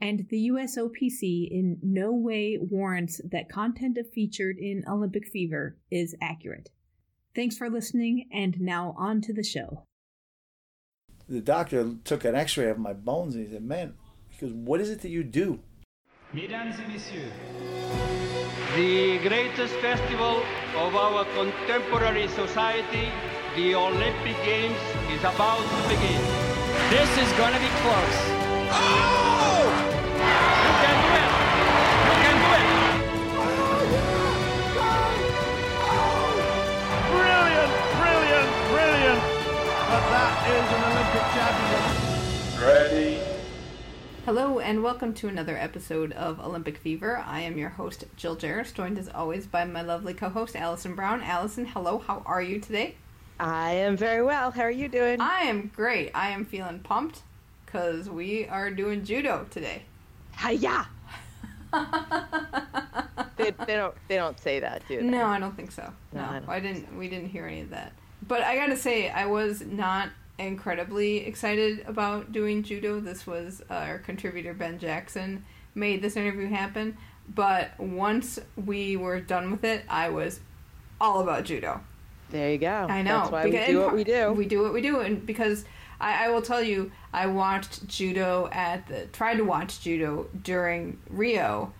and the USOPC in no way warrants that content featured in Olympic Fever is accurate. Thanks for listening, and now on to the show. The doctor took an x ray of my bones and he said, Man, he goes, What is it that you do? Mesdames et messieurs, the greatest festival of our contemporary society, the Olympic Games, is about to begin. This is going to be close. Oh! That is an Olympic championship. Ready. Hello, and welcome to another episode of Olympic Fever. I am your host, Jill Jaracz, joined as always by my lovely co host, Allison Brown. Allison, hello, how are you today? I am very well. How are you doing? I am great. I am feeling pumped because we are doing judo today. Hiya! they, they don't they don't say that, do they? No, I don't think so. No, No, I didn't. We didn't hear any of that. But I gotta say, I was not incredibly excited about doing judo. This was uh, our contributor Ben Jackson made this interview happen. But once we were done with it, I was all about judo. There you go. I know. That's why we do what we do. We do what we do, and because I, I will tell you, I watched judo at the tried to watch judo during Rio,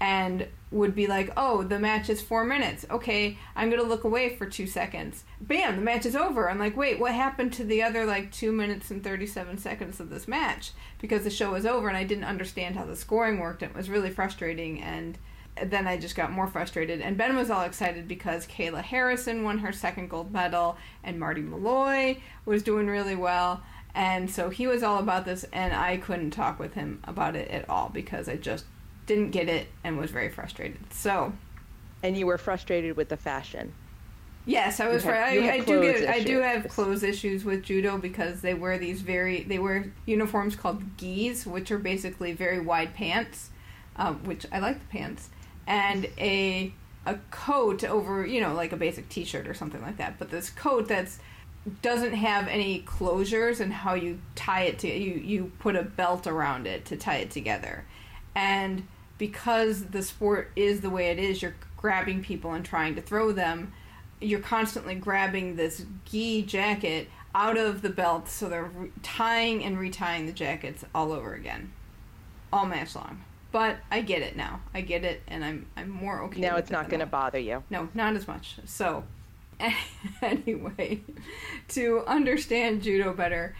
and would be like, "Oh, the match is four minutes. Okay, I'm gonna look away for two seconds. Bam, the match is over. I'm like, wait, what happened to the other like two minutes and thirty-seven seconds of this match? Because the show was over, and I didn't understand how the scoring worked. It was really frustrating, and then I just got more frustrated. And Ben was all excited because Kayla Harrison won her second gold medal, and Marti Malloy was doing really well. And so he was all about this, and I couldn't talk with him about it at all because I just didn't get it and was very frustrated. So, and you were frustrated with the fashion. yes, I was. Fr- I, I do get. I do have clothes issues with judo because they wear these very. They wear uniforms called gis, which are basically very wide pants, um, which I like the pants, and a a coat over, you know, like a basic T-shirt or something like that. But this coat that's doesn't have any closures and how you tie it to you you put a belt around it to tie it together and because the sport is the way it is you're grabbing people and trying to throw them you're constantly grabbing this gi jacket out of the belt so they're re- tying and retying the jackets all over again all match long but i get it now i get it and i'm i'm more okay Now it's not going to bother you. no, not as much. So, anyway, to understand judo better,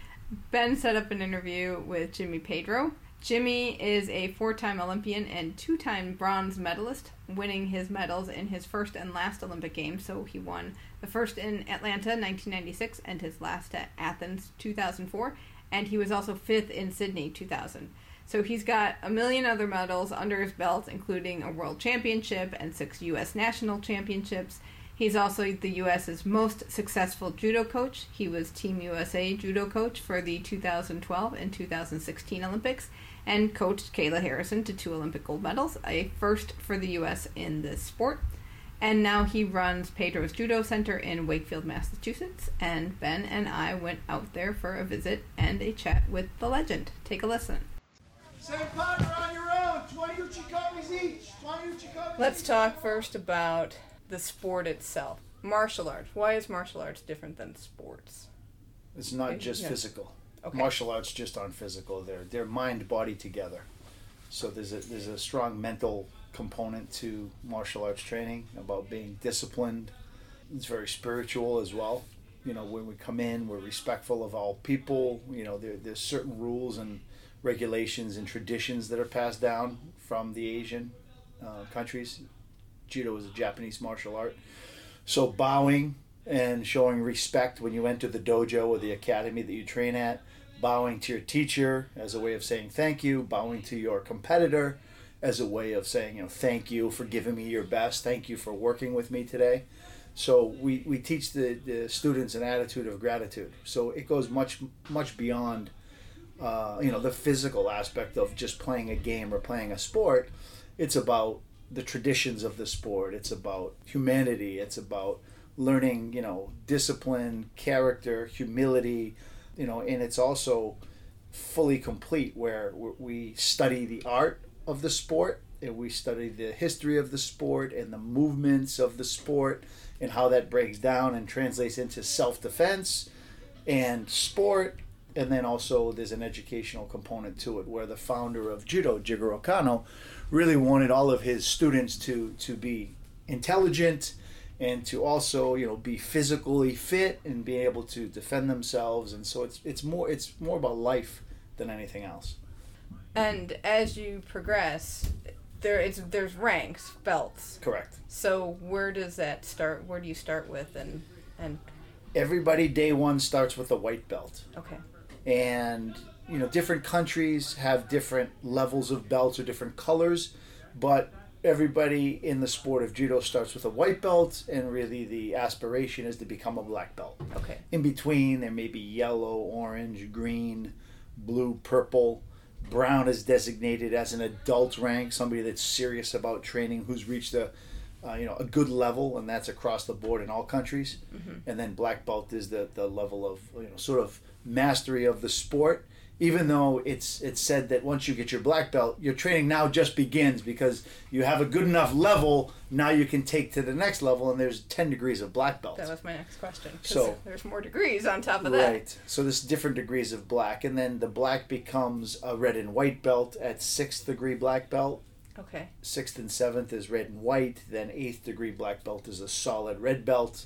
Ben set up an interview with Jimmy Pedro. Jimmy is a four time Olympian and two time bronze medalist, winning his medals in his first and last Olympic Games. So, he won the first in Atlanta 1996 and his last at Athens 2004. And he was also fifth in Sydney 2000. So he's got a million other medals under his belt, including a world championship and six U.S. national championships. He's also the U.S.'s most successful judo coach. He was Team USA judo coach for the 2012 and 2016 Olympics and coached Kayla Harrison to two Olympic gold medals, a first for the U.S. in this sport. And now he runs Pedro's Judo Center in Wakefield, Massachusetts. And Ben and I went out there for a visit and a chat with the legend. Take a listen. Same partner on your own. 20 uchikomis each. 20 uchikomis Let's each. talk first about the sport itself. Martial arts. Why is martial arts different than sports? It's not just yeah. physical. Okay. Martial arts just aren't physical. They're they're mind body together. So there's a there's a strong mental component to martial arts training about being disciplined. It's very spiritual as well. You know, when we come in, we're respectful of all people. You know, there, there's certain rules and regulations and traditions that are passed down from the Asian uh, countries. Judo is a Japanese martial art. So bowing and showing respect when you enter the dojo or the academy that you train at, bowing to your teacher as a way of saying thank you, bowing to your competitor as a way of saying, you know, thank you for giving me your best, thank you for working with me today. So we, we teach the, the students an attitude of gratitude. So it goes much much beyond uh, you know the physical aspect of just playing a game or playing a sport. It's about the traditions of the sport. It's about humanity. It's about learning, you know, discipline, character, humility, you know, and it's also fully complete where we study the art of the sport and we study the history of the sport and the movements of the sport and how that breaks down and translates into self-defense and sport and then also there's an educational component to it where the founder of judo jigoro kano really wanted all of his students to to be intelligent and to also you know be physically fit and be able to defend themselves. And so it's it's more it's more about life than anything else. And as you progress there it's there's ranks belts. Correct. So where does that start? Where do you start with and and? Everybody day one starts with a white belt. Okay. And you know different countries have different levels of belts or different colors but everybody in the sport of judo starts with a white belt and really the aspiration is to become a black belt. Okay. In between there may be yellow orange green blue purple. Brown is designated as an adult rank somebody that's serious about training who's reached a uh, you know a good level and that's across the board in all countries. Mm-hmm. and then black belt is the, the level of you know sort of mastery of the sport even though it's it's said that once you get your black belt, your training now just begins because you have a good enough level. Now you can take to the next level, and there's ten degrees of black belt. That was my next question. So there's more degrees on top of that. Right. So there's different degrees of black, and then the black becomes a red and white belt at sixth degree black belt. Okay. Sixth and seventh is red and white. Then eighth degree black belt is a solid red belt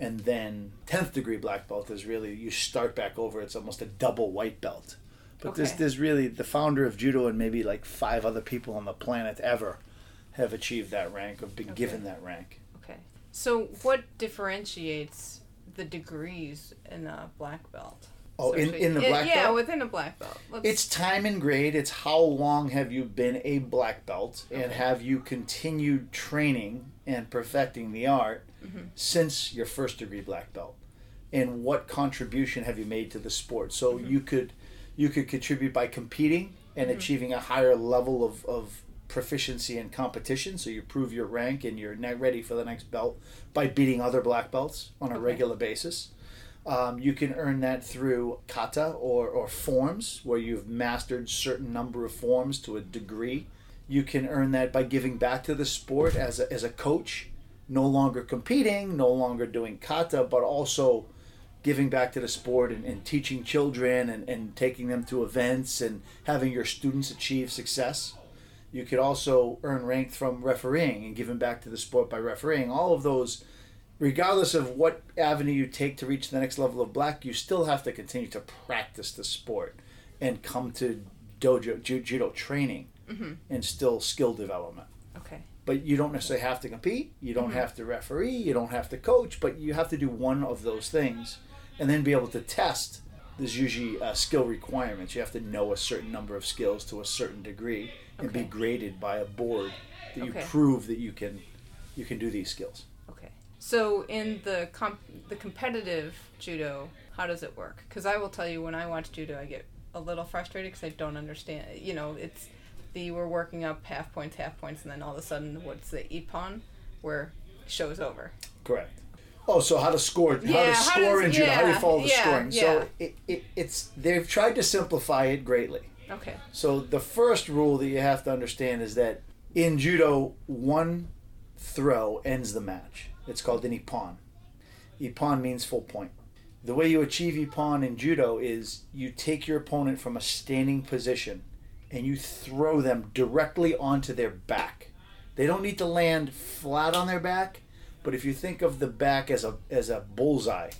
and then 10th degree black belt is really you start back over it's almost a double white belt but Okay. there's, there's really the founder of judo and maybe like five other people on the planet ever have achieved that rank or been Okay. given that rank Okay. So what differentiates the degrees in a black belt? Oh, So in- in the black yeah, belt? Yeah, within a black belt. Let's, it's time and grade it's how long have you been a black belt and have you continued training and perfecting the art Mm-hmm. since your first degree black belt and what contribution have you made to the sport so Mm-hmm. you could you could contribute by competing and Mm-hmm. achieving a higher level of, of proficiency in competition so you prove your rank and you're ready for the next belt by beating other black belts on a Okay. regular basis um, you can earn that through kata or, or forms where you've mastered certain number of forms to a degree you can earn that by giving back to the sport as a, as a coach no longer competing no longer doing kata but also giving back to the sport and, and teaching children and, and taking them to events and having your students achieve success you could also earn rank from refereeing and giving back to the sport by refereeing all of those regardless of what avenue you take to reach the next level of black, you still have to continue to practice the sport and come to dojo ju- judo training mm-hmm. and still skill development. okay. But you don't necessarily have to compete. You don't mm-hmm. have to referee. You don't have to coach. But you have to do one of those things, and then be able to test. There's usually uh, skill requirements. You have to know a certain number of skills to a certain degree, and be graded by a board that you prove that you can you can do these skills. Okay. So in the comp- the competitive judo, how does it work? Because I will tell you, when I watch judo, I get a little frustrated because I don't understand. You know, it's the we're working up half points, half points, and then all of a sudden, what's the ippon, where show's over. Correct. Oh, so how to score? How to how score does- in judo? How do you follow the yeah, scoring? yeah. So it, it, it's they've tried to simplify it greatly. Okay. So the first rule that you have to understand is that in judo, one throw ends the match. It's called an ippon. Ippon means full point. The way you achieve ippon in judo is you take your opponent from a standing position and you throw them directly onto their back They don't need to land flat on their back, but if you think of the back as a as a bullseye,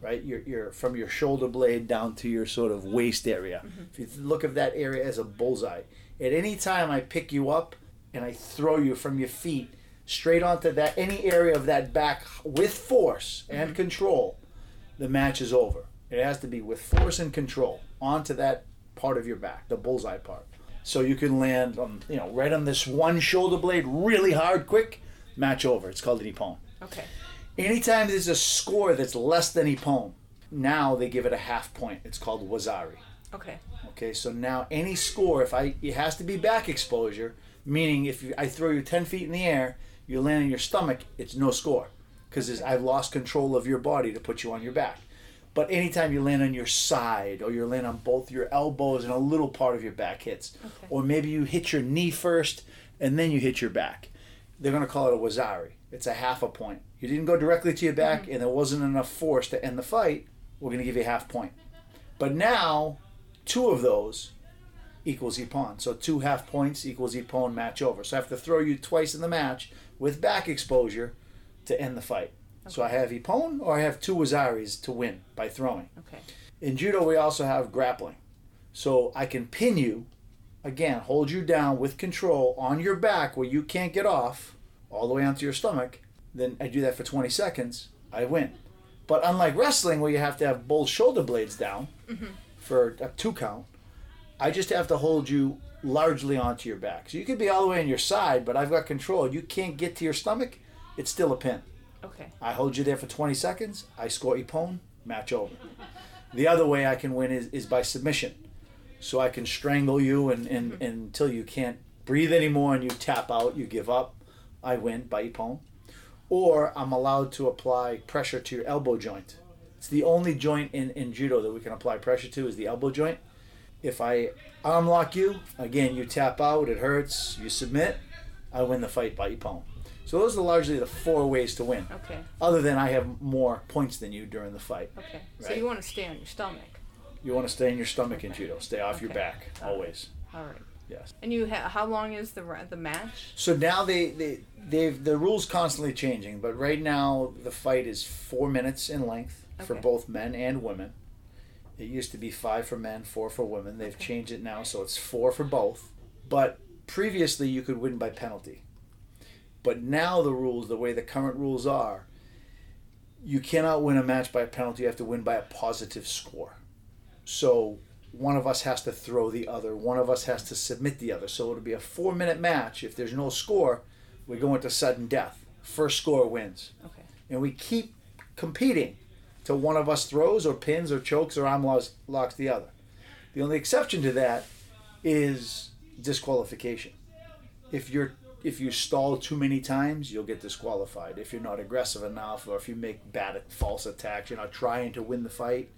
right? You're, you're from your shoulder blade down to your sort of waist area. Mm-hmm. If you look at that area as a bullseye, at any time I pick you up and I throw you from your feet straight onto that any area of that back with force and mm-hmm. control, the match is over. It has to be with force and control onto that part of your back, the bullseye part. So you can land on, you know, right on this one shoulder blade really hard, quick, match over. It's called an ippon. Okay. Anytime there's a score that's less than ippon, now they give it a half point. It's called wazari. Okay. Okay, so now any score, if I, it has to be back exposure, meaning if you, I throw you 10 feet in the air, you land on your stomach, it's no score. Because I've lost control of your body to put you on your back. But anytime you land on your side, or you land on both your elbows and a little part of your back hits, Okay. or maybe you hit your knee first and then you hit your back, they're going to call it a wazari. It's a half a point. You didn't go directly to your back mm-hmm. and there wasn't enough force to end the fight, we're going to give you a half point. But now, two of those equals Ippon. So two half points equals Ippon match over. So I have to throw you twice in the match with back exposure to end the fight. So I have Ippon or I have two Wazaris to win by throwing. Okay. In judo, we also have grappling. So I can pin you, again, hold you down with control on your back where you can't get off, all the way onto your stomach. Then I do that for 20 seconds, I win. But unlike wrestling, where you have to have both shoulder blades down mm-hmm. for a two count, I just have to hold you largely onto your back. So you could be all the way on your side, but I've got control. You can't get to your stomach, it's still a pin. Okay. I hold you there for 20 seconds. I score Ippon, match over. The other way I can win is, is by submission. So I can strangle you and, and, hmm. and until you can't breathe anymore and you tap out, you give up. I win by Ippon. Or I'm allowed to apply pressure to your elbow joint. It's the only joint in, in judo that we can apply pressure to is the elbow joint. If I arm lock you, again, you tap out, it hurts, you submit, I win the fight by Ippon. So those are largely the four ways to win Okay. other than I have more points than you during the fight. Okay. So you want to stay on your stomach. You want to stay in your stomach in judo. Stay off your Okay. back always. All right. Yes. And you ha- how long is the the match? So now they they they've the rules constantly changing, but right now the fight is four minutes in length for both men and women. It used to be five for men, four for women. They've Okay. changed it now, so it's four for both. But previously, you could win by penalty. But now the rules, the way the current rules are, you cannot win a match by a penalty. You have to win by a positive score. So one of us has to throw the other. One of us has to submit the other. So it'll be a four-minute match. If there's no score, we go into sudden death. First score wins Okay. and we keep competing till one of us throws or pins or chokes or arm locks, locks the other. The only exception to that is disqualification. If you're if you stall too many times, you'll get disqualified. If you're not aggressive enough, or if you make bad false attacks, you're not trying to win the fight.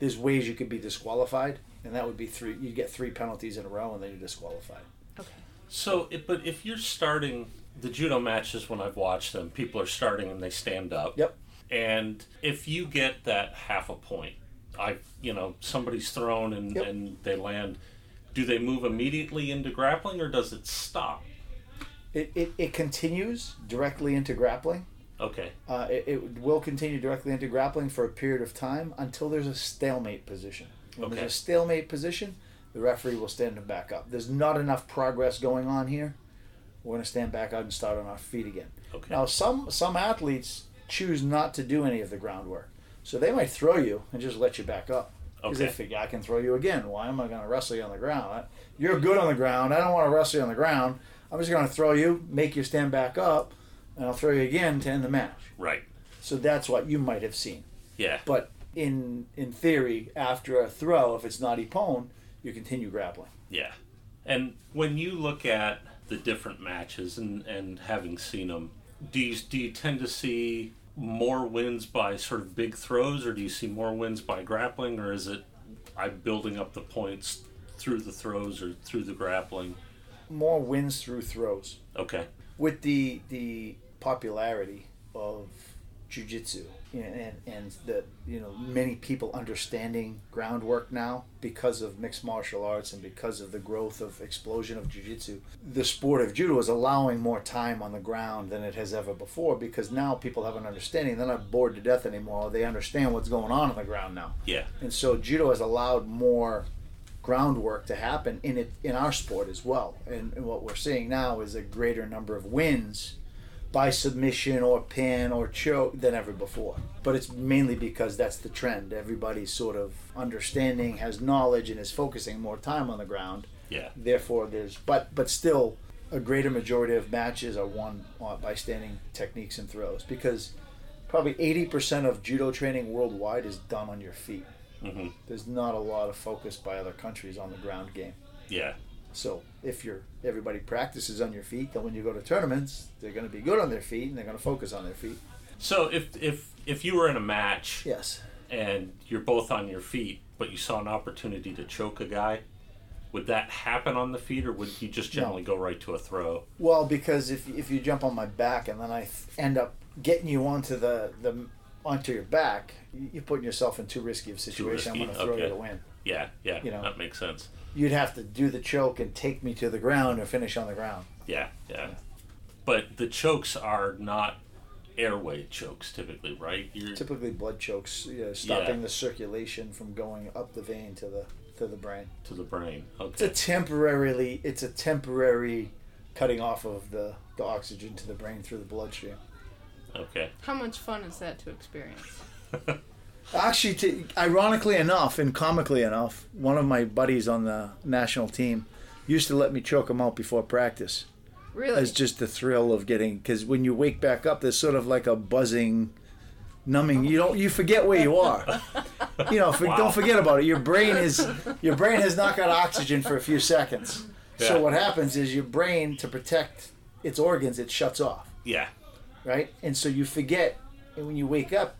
There's ways you could be disqualified, and that would be three. You'd get three penalties in a row, and then you're disqualified. Okay. So, it, but if you're starting the judo matches when I've watched them, people are starting and they stand up. Yep. And if you get that half a point, I, you know, somebody's thrown and, Yep. and they land. Do they move immediately into grappling or does it stop? It, it, it continues directly into grappling. Okay. Uh, it, it will continue directly into grappling for a period of time until there's a stalemate position. When Okay. there's a stalemate position, the referee will stand him back up. There's not enough progress going on here. We're going to stand back up and start on our feet again. Okay. Now, some some athletes choose not to do any of the groundwork, so they might throw you and just let you back up because they figure I can throw you again. Why am I going to wrestle you on the ground? I- You're good on the ground. I don't want to wrestle you on the ground. I'm just going to throw you, make you stand back up, and I'll throw you again to end the match. Right. So that's what you might have seen. Yeah. But in in theory, after a throw, if it's not ippon, you continue grappling. Yeah. And when you look at the different matches and, and having seen them, do you, do you tend to see more wins by sort of big throws or do you see more wins by grappling or is it I'm building up the points through the throws or through the grappling? More wins through throws. Okay. With the the popularity of jujitsu and, and the you know many people understanding groundwork now because of mixed martial arts and because of the growth of explosion of jiu-jitsu the sport of judo is allowing more time on the ground than it has ever before because now people have an understanding. They're not bored to death anymore. They understand what's going on on the ground now. Yeah. and so judo has allowed more groundwork to happen in it in our sport as well and, and what we're seeing now is a greater number of wins by submission or pin or choke than ever before. But it's mainly because that's the trend. Everybody's sort of understanding, has knowledge, and is focusing more time on the ground. Yeah. Therefore, there's but but still a greater majority of matches are won uh, by standing techniques and throws because probably 80% of judo training worldwide is done on your feet. Hmm There's not a lot of focus by other countries on the ground game. Yeah. So if you're everybody practices on your feet, then when you go to tournaments, they're going to be good on their feet and they're going to focus on their feet. So if if if you were in a match Yes. and you're both on your feet, but you saw an opportunity to choke a guy, would that happen on the feet, or would you just generally go right to a throw? Well, because if if you jump on my back and then I th- end up getting you onto the the onto your back, you- you're putting yourself in too risky of a situation. I'm going to throw okay. you to win. Yeah, yeah, You know. that makes sense. You'd have to do the choke and take me to the ground or finish on the ground. Yeah, yeah. But the chokes are not airway chokes typically, right? You're, Typically, blood chokes, you know, stopping Yeah. the circulation from going up the vein to the to the brain. to the brain. Okay. It's a temporarily. It's a temporary cutting off of the, the oxygen to the brain through the bloodstream. Okay. How much fun is that to experience? Actually, to, ironically enough and comically enough, one of my buddies on the national team used to let me choke him out before practice. Really? It's just the thrill of getting because when you wake back up, there's sort of like a buzzing, numbing. You don't you forget where you are. You know, for, Wow. don't forget about it. Your brain is your brain has not got oxygen for a few seconds. Yeah. So what happens is your brain to protect its organs, it shuts off. Yeah. Right? And so you forget, and when you wake up,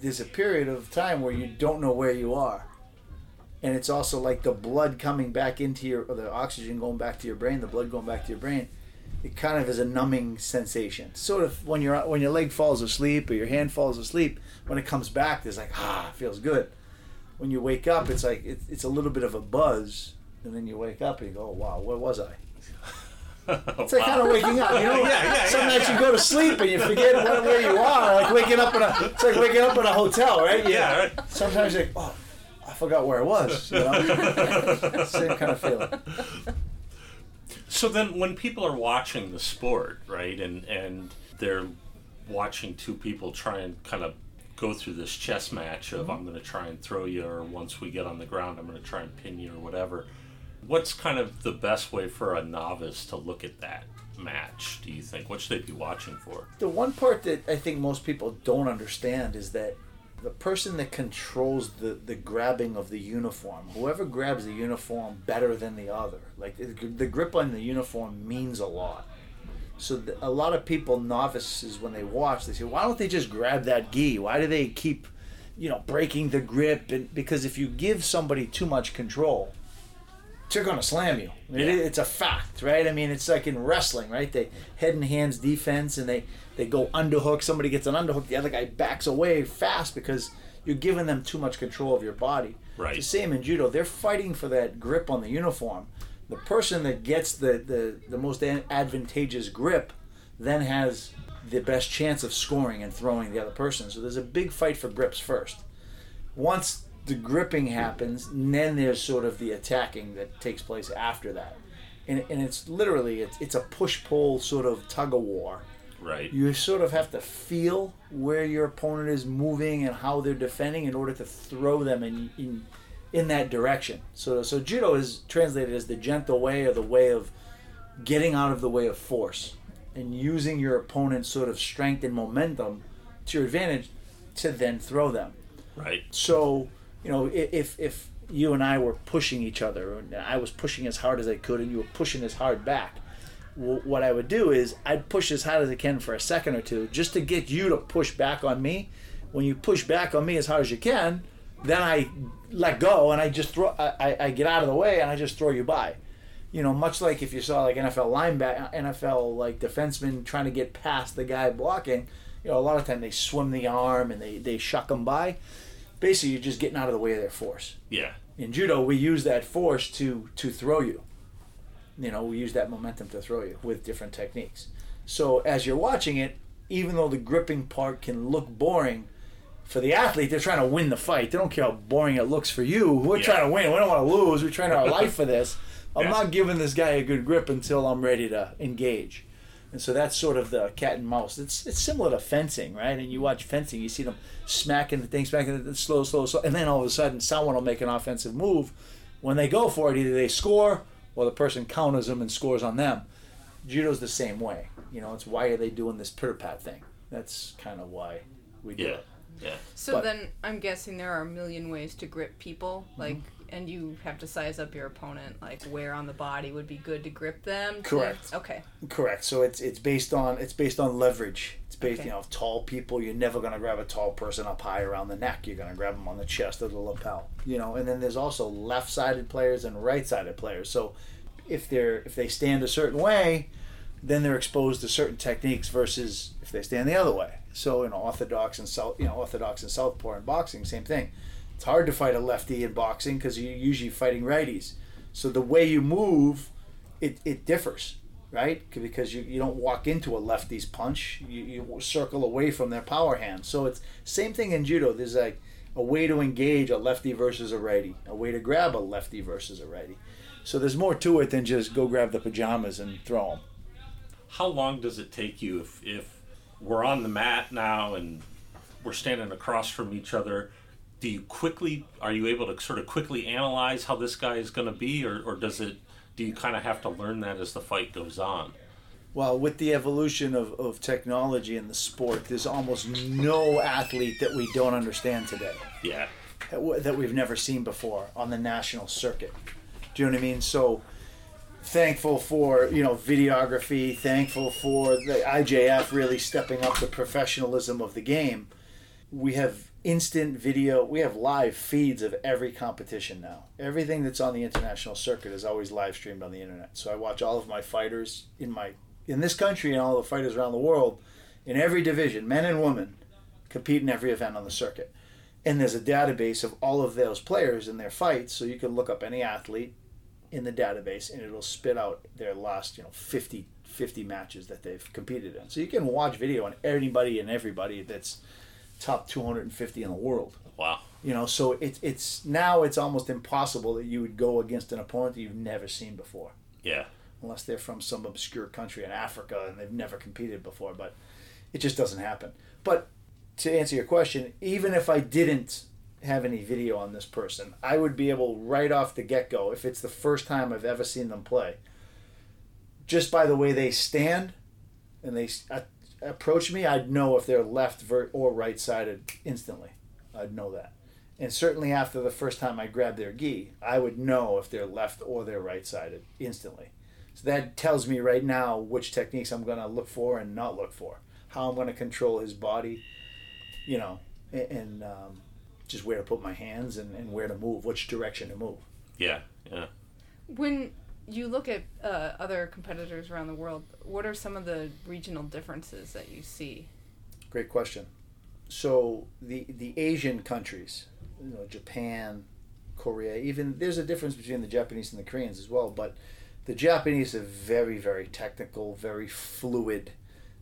there's a period of time where you don't know where you are. And it's also like the blood coming back into your, or the oxygen going back to your brain, the blood going back to your brain. It kind of is a numbing sensation. Sort of when you're when your leg falls asleep or your hand falls asleep, when it comes back, there's like ah, it feels good. When you wake up, it's like it's, it's a little bit of a buzz, and then you wake up and you go, oh, wow, where was I? It's like kind of waking up, you know. Yeah, yeah, Some yeah, you go to sleep and you forget where, where you are, like waking up in a. It's like waking up in a hotel, right? Yeah, right. Sometimes you're like, oh, I forgot where I was. You know? Same kind of feeling. So then, when people are watching the sport, right, and and they're watching two people try and kind of go through this chess match of mm-hmm. I'm going to try and throw you, or once we get on the ground, I'm going to try and pin you, or whatever. What's kind of the best way for a novice to look at that match? Do you think? What should they be watching for? The one part that I think most people don't understand is that the person that controls the, the grabbing of the uniform, whoever grabs the uniform better than the other, like the, grip on the uniform means a lot. So the, a lot of people, novices, when they watch, they say, "Why don't they just grab that gi? Why do they keep, you know, breaking the grip?" And because if you give somebody too much control, they're gonna slam you. It- Yeah. it's a fact, right? I mean, it's like in wrestling, right? They head and hands defense, and they they go underhook. Somebody gets an underhook, the other guy backs away fast because you're giving them too much control of your body. Right. It's the same in judo. They're fighting for that grip on the uniform. The person that gets the the, the most advantageous grip then has the best chance of scoring and throwing the other person. So there's a big fight for grips first once the gripping happens, and then there's sort of the attacking that takes place after that. And, and it's literally it's, it's a push pull sort of tug of war. Right. You sort of have to feel where your opponent is moving and how they're defending in order to throw them in in, in that direction. So so judo is translated as the gentle way or the way of getting out of the way of force and using your opponent's sort of strength and momentum to your advantage to then throw them. Right. So, you know, if if you and I were pushing each other, and I was pushing as hard as I could, and you were pushing as hard back, w- what I would do is I'd push as hard as I can for a second or two, just to get you to push back on me. When you push back on me as hard as you can, then I let go and I just throw. I, I- get out of the way and I just throw you by. You know, much like if you saw like NFL linebacker, NFL like defenseman trying to get past the guy blocking, You know, a lot of time they swim the arm and they they shuck them by. Basically, you're just getting out of the way of their force. Yeah. In judo, we use that force to to throw you. You know, we use that momentum to throw you with different techniques. So as you're watching it, even though the gripping part can look boring, for the athlete, they're trying to win the fight. They don't care how boring it looks for you. We're Yeah. trying to win. We don't want to lose. We're trying our life for this. I'm Yeah. not giving this guy a good grip until I'm ready to engage. And so that's sort of the cat and mouse. It's it's similar to fencing, right? And you watch fencing, you see them smacking the thing, smacking the slow, slow, slow, and then all of a sudden someone will make an offensive move. When they go for it, either they score or the person counters them and scores on them. Judo's the same way. You know, it's why are they doing this pitter pat thing? That's kind of why we do Yeah. it. Yeah. So But- then I'm guessing there are a million ways to grip people, Mm-hmm. And you have to size up your opponent, like where on the body would be good to grip them. to- Correct. Okay. Correct. So it's it's based on it's based on leverage. It's based, Okay. you know, tall people. You're never gonna grab a tall person up high around the neck. You're gonna grab them on the chest or the lapel. You know, and then there's also left-sided players and right-sided players. So if they're if they stand a certain way, then they're exposed to certain techniques versus if they stand the other way. So in orthodox and south, you know, orthodox and southpaw in boxing, same thing. It's hard to fight a lefty in boxing because you're usually fighting righties. So the way you move, it, it differs, right? Because you, you don't walk into a lefty's punch. You, you circle away from their power hand. So it's same thing in judo. There's like a way to engage a lefty versus a righty, a way to grab a lefty versus a righty. So there's more to it than just go grab the pajamas and throw them. How long does it take you if, if we're on the mat now and we're standing across from each other? Do you quickly are you able to sort of quickly analyze how this guy is going to be, or, or does it? Do you kind of have to learn that as the fight goes on? Well, with the evolution of, of technology in the sport, there's almost no athlete that we don't understand today. Yeah. that that we've never seen before on the national circuit. Do you know what I mean? So thankful for you know videography, thankful for the IJF really stepping up the professionalism of the game. We have instant video, we have live feeds of every competition now. Everything that's on the international circuit is always live streamed on the internet. So I watch all of my fighters in my in this country and all the fighters around the world in every division, men and women, compete in every event on the circuit and there's a database of all of those players and their fights so you can look up any athlete in the database and it'll spit out their last you know 50 50 matches that they've competed in so you can watch video on anybody and everybody that's top 250 in the world Wow. you know so it's it's now it's almost impossible that you would go against an opponent that you've never seen before Yeah. unless they're from some obscure country in Africa and they've never competed before. But it just doesn't happen. But to answer your question, even if I didn't have any video on this person, I would be able right off the get go, if it's the first time I've ever seen them play, just by the way they stand and they uh, approach me, I'd know if they're left ver- or right sided instantly. I'd know that. And certainly after the first time I grabbed their gi, I would know if they're left or they're right sided instantly. So that tells me right now which techniques I'm going to look for and not look for, how I'm going to control his body, you know, and, and um, just where to put my hands and, and where to move, which direction to move. Yeah. Yeah. When you look at uh, other competitors around the world, what are some of the regional differences that you see? Great question. So the the Asian countries, you know, Japan, Korea, even there's a difference between the Japanese and the Koreans as well. But the Japanese are very very technical, very fluid.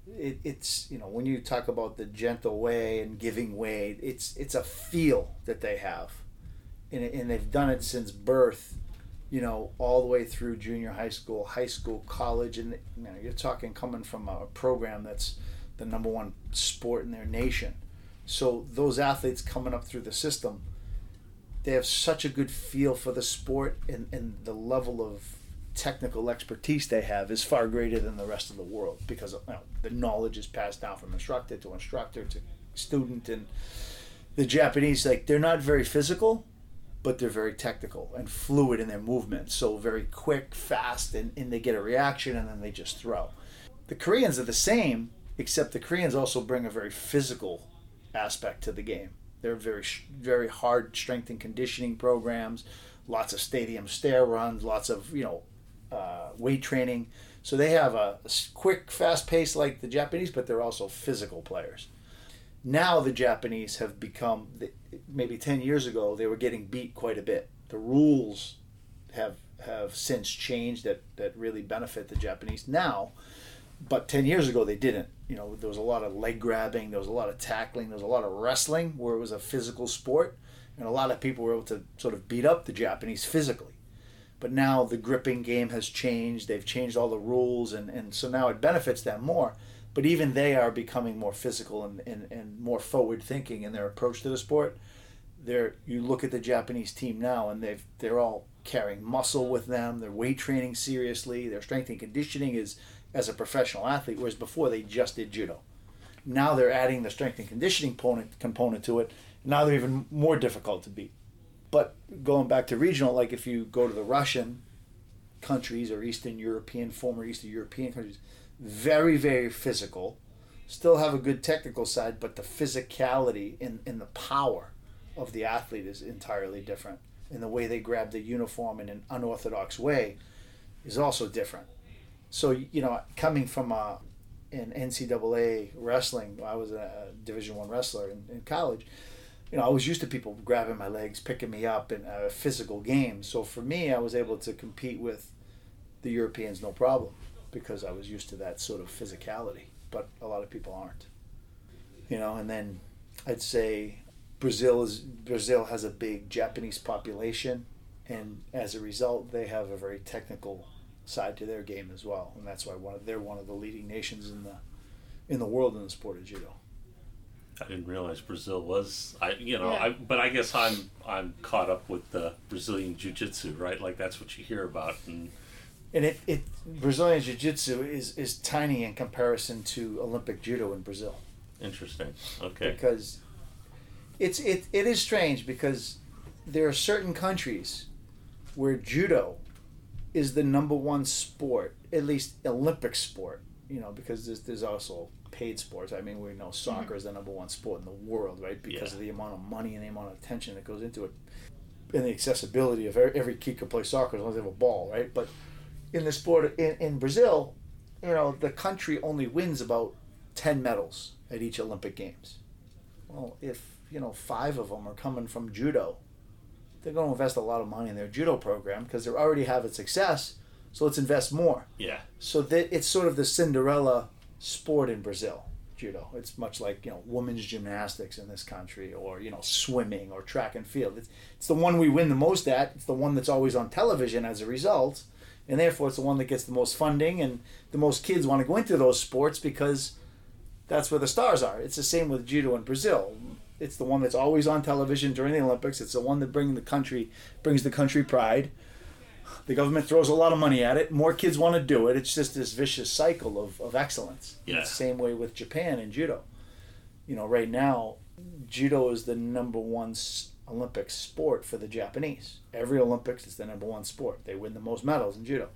It, it's you know when you talk about the gentle way and giving way, it's it's a feel that they have, and, and they've done it since birth. You know, all the way through junior high school, high school, college, and you know, you're talking coming from a program that's the number one sport in their nation. So those athletes coming up through the system, they have such a good feel for the sport and, and the level of technical expertise they have is far greater than the rest of the world because you know, the knowledge is passed down from instructor to instructor to student and the Japanese like they're not very physical but they're very technical and fluid in their movement so very quick fast and, and they get a reaction and then they just throw the Koreans are the same except the Koreans also bring a very physical aspect to the game. They're very very hard strength and conditioning programs, lots of stadium stair runs, lots of you know uh, weight training. So they have a quick, fast pace like the Japanese, but they're also physical players. Now the Japanese have become maybe 10 years ago they were getting beat quite a bit. The rules have have since changed that that really benefit the Japanese now. But 10 years ago they didn't. You know, there was a lot of leg grabbing, there was a lot of tackling, there was a lot of wrestling where it was a physical sport and a lot of people were able to sort of beat up the Japanese physically. But now the gripping game has changed. They've changed all the rules, and, and so now it benefits them more. But even they are becoming more physical and, and, and more forward thinking in their approach to the sport. They're, you look at the Japanese team now, and they've they're all carrying muscle with them. They're weight training seriously. Their strength and conditioning is as a professional athlete, whereas before they just did judo. Now they're adding the strength and conditioning component component to it. Now they're even more difficult to beat. But going back to regional, like if you go to the Russian countries or Eastern European, former Eastern European countries, very, very physical, still have a good technical side, but the physicality and, and the power of the athlete is entirely different. And the way they grab the uniform in an unorthodox way is also different. So, you know, coming from uh, a, an NCAA wrestling, I was a Division One wrestler in, in college you know, I was used to people grabbing my legs, picking me up in a physical game. So for me, I was able to compete with the Europeans no problem because I was used to that sort of physicality. But a lot of people aren't. You know, and then I'd say Brazil is Brazil has a big Japanese population, and as a result, they have a very technical side to their game as well, and that's why one of, they're one of the leading nations in the in the world in the sport of judo. I didn't realize Brazil was I you know Yeah. I but I guess I'm I'm caught up with the Brazilian jiu-jitsu right like that's what you hear about and And it, it Brazilian Jiu Jitsu is, is tiny in comparison to Olympic Judo in Brazil. interesting okay Because it's it, it is strange because there are certain countries where judo is the number one sport, at least Olympic sport, you know, because there's, there's also paid sports. I mean, we know mm-hmm. soccer is the number one sport in the world, right? Because Yeah. of the amount of money and the amount of attention that goes into it and the accessibility of every, every kid can play soccer as long as they have a ball, right? But in the sport in, in Brazil, you know, the country only wins about 10 medals at each Olympic Games. Well, if, you know, five of them are coming from judo, they're going to invest a lot of money in their judo program because they already having success. So let's invest more. yeah So that it's sort of the Cinderella sport in Brazil, judo. It's much like you know women's gymnastics in this country, or you know swimming or track and field. It's, it's the one we win the most at. It's the one that's always on television as a result, and therefore it's the one that gets the most funding and the most kids want to go into those sports because that's where the stars are. It's the same with judo in Brazil. It's the one that's always on television during the Olympics. It's the one that brings the country brings the country pride. The government throws a lot of money at it. More kids want to do it. It's just this vicious cycle of, of excellence. Yeah. It's the same way with Japan and judo. You know, right now, judo is the number one Olympic sport for the Japanese. Every Olympics, it's the number one sport. They win the most medals in judo.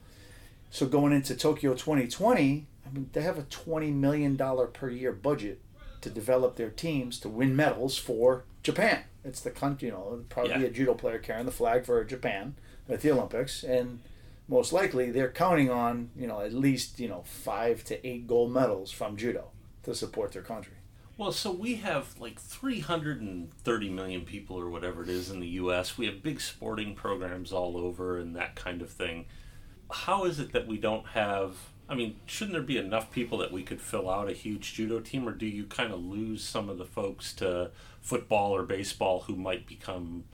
So going into Tokyo 2020, I mean, they have a $20 million per year budget to develop their teams to win medals for Japan. It's the country, you know, probably Yeah. a judo player carrying the flag for Japan at the Olympics, and most likely they're counting on, you know, at least, you know, five to eight gold medals from judo to support their country. Well, so we have like 330 million people or whatever it is in the U.S. We have big sporting programs all over and that kind of thing. How is it that we don't have? I mean, shouldn't there be enough people that we could fill out a huge judo team, or do you kind of lose some of the folks to football or baseball who might become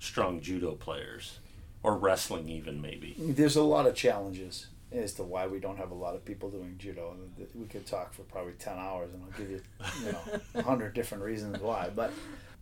strong judo players, or wrestling even maybe? There's a lot of challenges as to why we don't have a lot of people doing judo. We could talk for probably 10 hours and I'll give you, you know, 100 different reasons why. But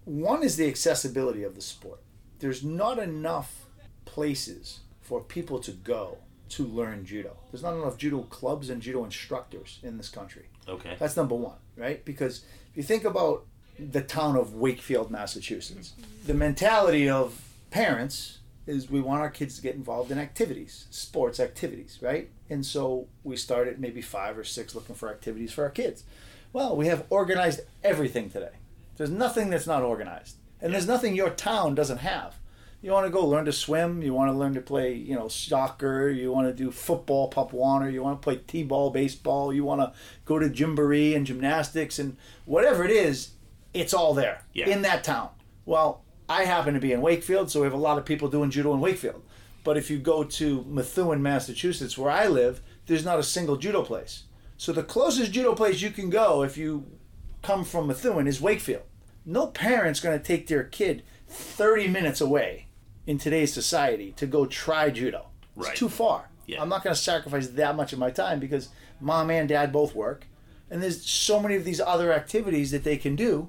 one is the accessibility of the sport. There's not enough places for people to go to learn judo. There's not enough judo clubs and judo instructors in this country. Okay. That's number one, right? Because if you think about the town of Wakefield, Massachusetts, the mentality of parents is we want our kids to get involved in activities, sports activities, right? And so we started maybe five or six looking for activities for our kids. Well, we have organized everything today. There's nothing that's not organized. And there's nothing your town doesn't have. You want to go learn to swim. You want to learn to play, you know, soccer. You want to do football, pop warner, You want to play t-ball, baseball. You want to go to gymboree and gymnastics and whatever it is. It's all there Yeah. in that town. Well, I happen to be in Wakefield, so we have a lot of people doing judo in Wakefield. But if you go to Methuen, Massachusetts, where I live, there's not a single judo place. So the closest judo place you can go if you come from Methuen is Wakefield. No parent's going to take their kid 30 minutes away in today's society to go try judo. It's Right. too far. Yeah. I'm not going to sacrifice that much of my time because mom and dad both work, and there's so many of these other activities that they can do.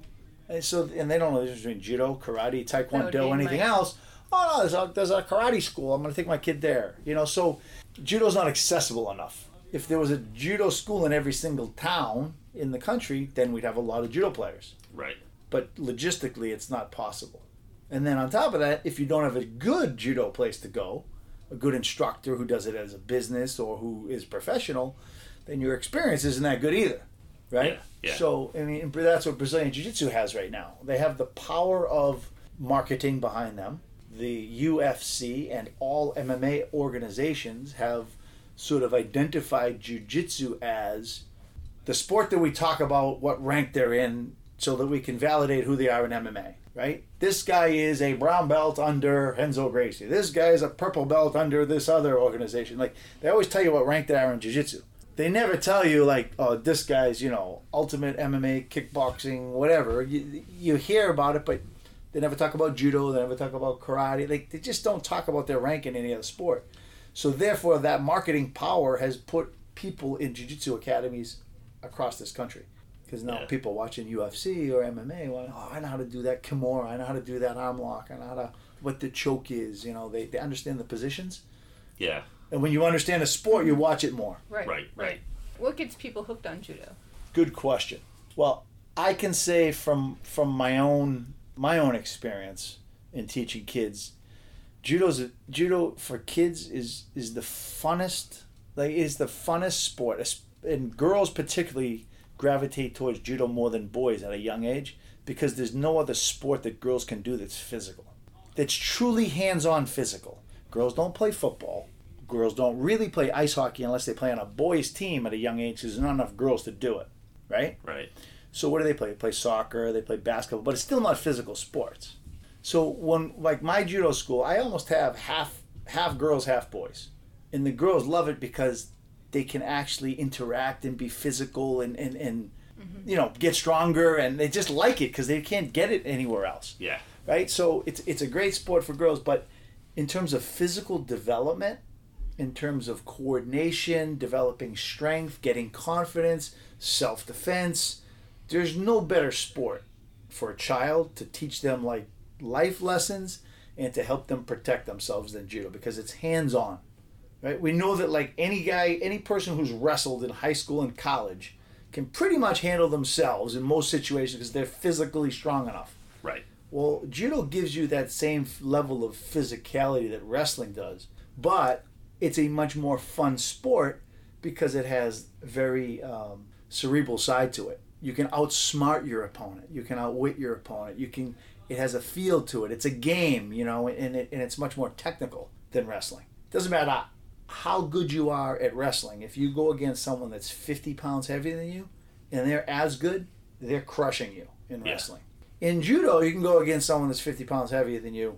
And so, and they don't know the difference between judo, karate, taekwondo, anything my- else. Oh no, there's a, there's a karate school. I'm going to take my kid there. You know, so judo's not accessible enough. If there was a judo school in every single town in the country, then we'd have a lot of judo players Right. but logistically it's not possible. And then on top of that, if you don't have a good judo place to go, a good instructor who does it as a business or who is professional, then your experience isn't that good either, right? Yeah, yeah. So I mean, that's what Brazilian Jiu-Jitsu has right now. They have the power of marketing behind them. The UFC and all MMA organizations have sort of identified Jiu-Jitsu as the sport that we talk about what rank they're in so that we can validate who they are in MMA, right? This guy is a brown belt under Renzo Gracie. This guy is a purple belt under this other organization. Like they always tell you what rank they are in jiu-jitsu. They never tell you like, oh, this guy's, you know, ultimate MMA, kickboxing, whatever. You, you hear about it, but they never talk about judo, they never talk about karate. Like they just don't talk about their rank in any other sport. So therefore that marketing power has put people in jiu-jitsu academies across this country because now Yeah. people watching UFC or MMA, well, oh, I know how to do that kimura, I know how to do that arm lock, I know how to what the choke is. You know, they, they understand the positions, Yeah. and when you understand a sport, you watch it more. Right. Right, right. What gets people hooked on judo? Good question. Well, I can say from from my own my own experience in teaching kids, judo's a, judo for kids is is the funnest like is the funnest sport, and girls particularly gravitate towards judo more than boys at a young age because there's no other sport that girls can do that's physical. That's truly hands-on physical. Girls don't play football. Girls don't really play ice hockey unless they play on a boys' team at a young age because there's not enough girls to do it, right? Right. So what do they play? They play soccer, they play basketball, but it's still not physical sports. So when like my judo school, I almost have half half girls, half boys. And the girls love it because they can actually interact and be physical and and, and mm-hmm. you know, get stronger and they just like it because they can't get it anywhere else Yeah. right? So it's it's a great sport for girls, but in terms of physical development, in terms of coordination, developing strength, getting confidence, self defense, there's no better sport for a child to teach them like life lessons and to help them protect themselves than judo because it's hands on. Right? We know that like any guy, any person who's wrestled in high school and college can pretty much handle themselves in most situations because they're physically strong enough. Right. Well, judo gives you that same level of physicality that wrestling does, but it's a much more fun sport because it has very um, cerebral side to it. You can outsmart your opponent. You can outwit your opponent. You can. It has a feel to it. It's a game, you know, and it, and it's much more technical than wrestling. Doesn't matter how good you are at wrestling. If you go against someone that's 50 pounds heavier than you, and they're as good, they're crushing you in Yeah. wrestling. In judo, you can go against someone that's 50 pounds heavier than you,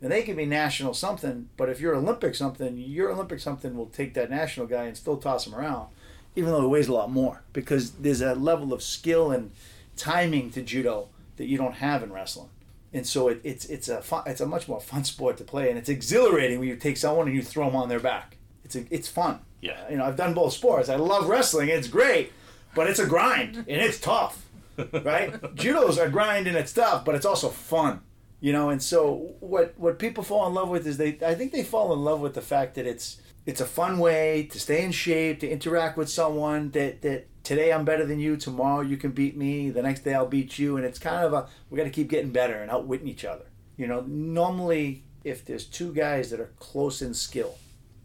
and they can be national something, but if you're Olympic something, your Olympic something will take that national guy and still toss him around, even though he weighs a lot more, because there's a level of skill and timing to judo that you don't have in wrestling. And so it, it's it's a fun, it's a much more fun sport to play, and it's exhilarating when you take someone and you throw them on their back. It's a, it's fun. Yeah. You know, I've done both sports. I love wrestling. It's great, but it's a grind and it's tough, right? Judo's a grind and it's tough, but it's also fun. You know, and so what what people fall in love with is they I think they fall in love with the fact that it's it's a fun way to stay in shape, to interact with someone that that today I'm better than you, tomorrow you can beat me, the next day I'll beat you, and it's kind of a we got to keep getting better and outwitting each other. You know, normally if there's two guys that are close in skill,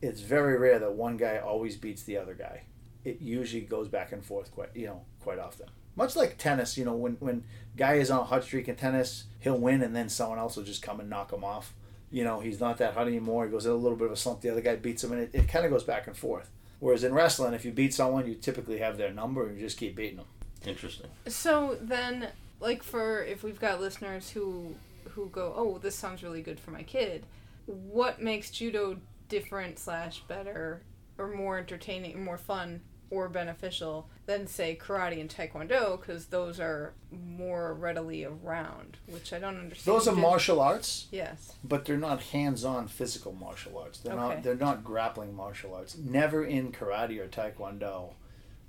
it's very rare that one guy always beats the other guy. It usually goes back and forth quite you know quite often. Much like tennis, you know, when when guy is on a hot streak in tennis, he'll win and then someone else will just come and knock him off. You know, he's not that hot anymore. He goes in a little bit of a slump. The other guy beats him, and it, it kind of goes back and forth. Whereas in wrestling, if you beat someone, you typically have their number and you just keep beating them. Interesting. So then, like for if we've got listeners who who go, oh, this sounds really good for my kid. What makes judo different slash better or more entertaining, more fun or beneficial than say karate and taekwondo? Because those are more readily around, which I don't understand. Those are Did- martial arts, Yes. but they're not hands-on physical martial arts. They're Okay. not. They're not grappling martial arts. Never in karate or taekwondo.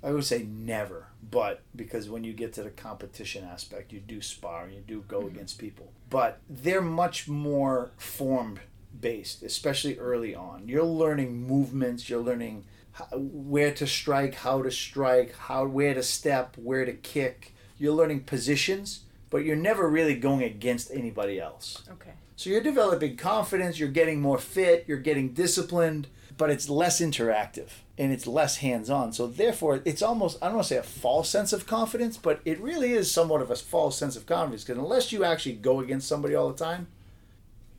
I would say never, but because when you get to the competition aspect, you do spar, you do go mm-hmm. against people. But they're much more form based, especially early on. You're learning movements, you're learning how, where to strike, how to strike, how where to step, where to kick. You're learning positions, but you're never really going against anybody else. Okay. So you're developing confidence, you're getting more fit, you're getting disciplined, but it's less interactive and it's less hands on. So therefore, it's almost, I don't want to say a false sense of confidence, but it really is somewhat of a false sense of confidence because unless you actually go against somebody all the time,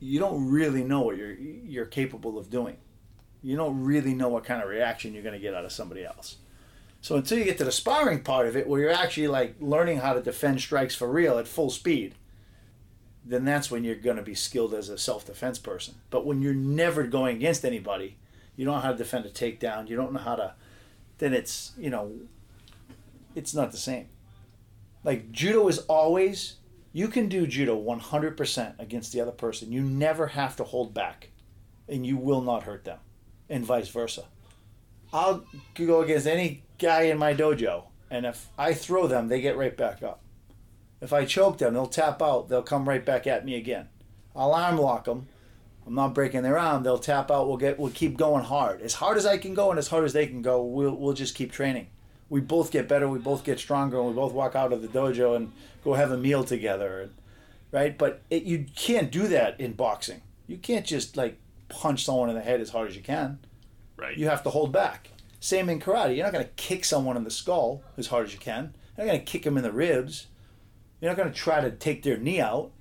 you don't really know what you're, you're capable of doing. You don't really know what kind of reaction you're going to get out of somebody else. So until you get to the sparring part of it, where you're actually like learning how to defend strikes for real at full speed, then that's when you're going to be skilled as a self-defense person. But when you're never going against anybody, you don't know how to defend a takedown. You don't know how to. Then it's you know. It's not the same. Like judo is always. You can do judo 100% against the other person. You never have to hold back, and you will not hurt them, and vice versa. I'll go against any guy in my dojo, and if I throw them, they get right back up. If I choke them, they'll tap out. They'll come right back at me again. I'll arm lock them. I'm not breaking their arm. They'll tap out. We'll get. We'll keep going hard, as hard as I can go, and as hard as they can go. We'll we'll just keep training. We both get better. We both get stronger, and we both walk out of the dojo and go have a meal together, and, right? But it, you can't do that in boxing. You can't just like punch someone in the head as hard as you can. Right. You have to hold back. Same in karate. You're not going to kick someone in the skull as hard as you can. You're not going to kick them in the ribs. You're not going to try to take their knee out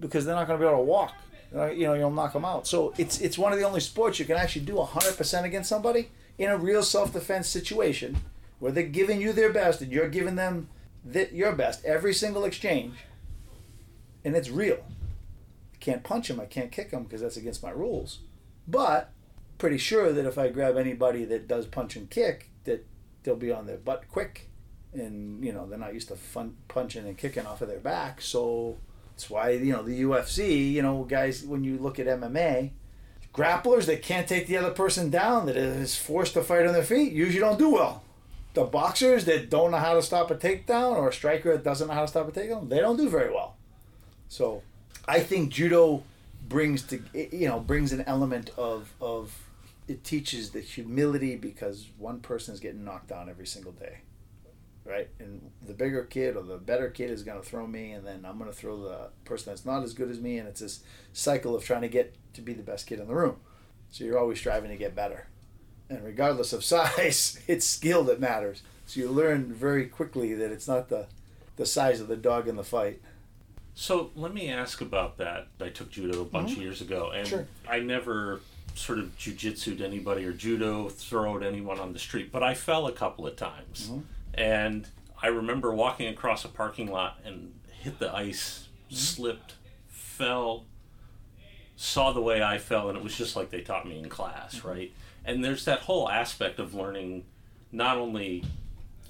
because they're not going to be able to walk. You know, you'll knock them out. So it's it's one of the only sports you can actually do 100% against somebody in a real self-defense situation where they're giving you their best and you're giving them th- your best every single exchange, and it's real. I can't punch them. I can't kick them because that's against my rules. But pretty sure that if I grab anybody that does punch and kick, that they'll be on their butt quick, and you know they're not used to fun punching and kicking off of their back. So that's why you know the UFC. You know, guys, when you look at MMA, grapplers that can't take the other person down, that is forced to fight on their feet, usually don't do well. The boxers that don't know how to stop a takedown, or a striker that doesn't know how to stop a takedown, they don't do very well. So, I think judo brings to you know brings an element of of it teaches the humility because one person is getting knocked down every single day right? And the bigger kid or the better kid is going to throw me and then i'm going to throw the person that's not as good as me and it's this cycle of trying to get to be the best kid in the room. So you're always striving to get better and regardless of size it's skill that matters so you learn very quickly that it's not the the size of the dog in the fight So let me ask about that. I took judo a bunch mm-hmm. of years ago, and Sure. I never sort of jujitsued anybody or judo throwed anyone on the street, but I fell a couple of times. Mm-hmm. And I remember walking across a parking lot and hit the ice, mm-hmm. slipped, fell, saw the way I fell, and it was just like they taught me in class, right? And there's that whole aspect of learning not only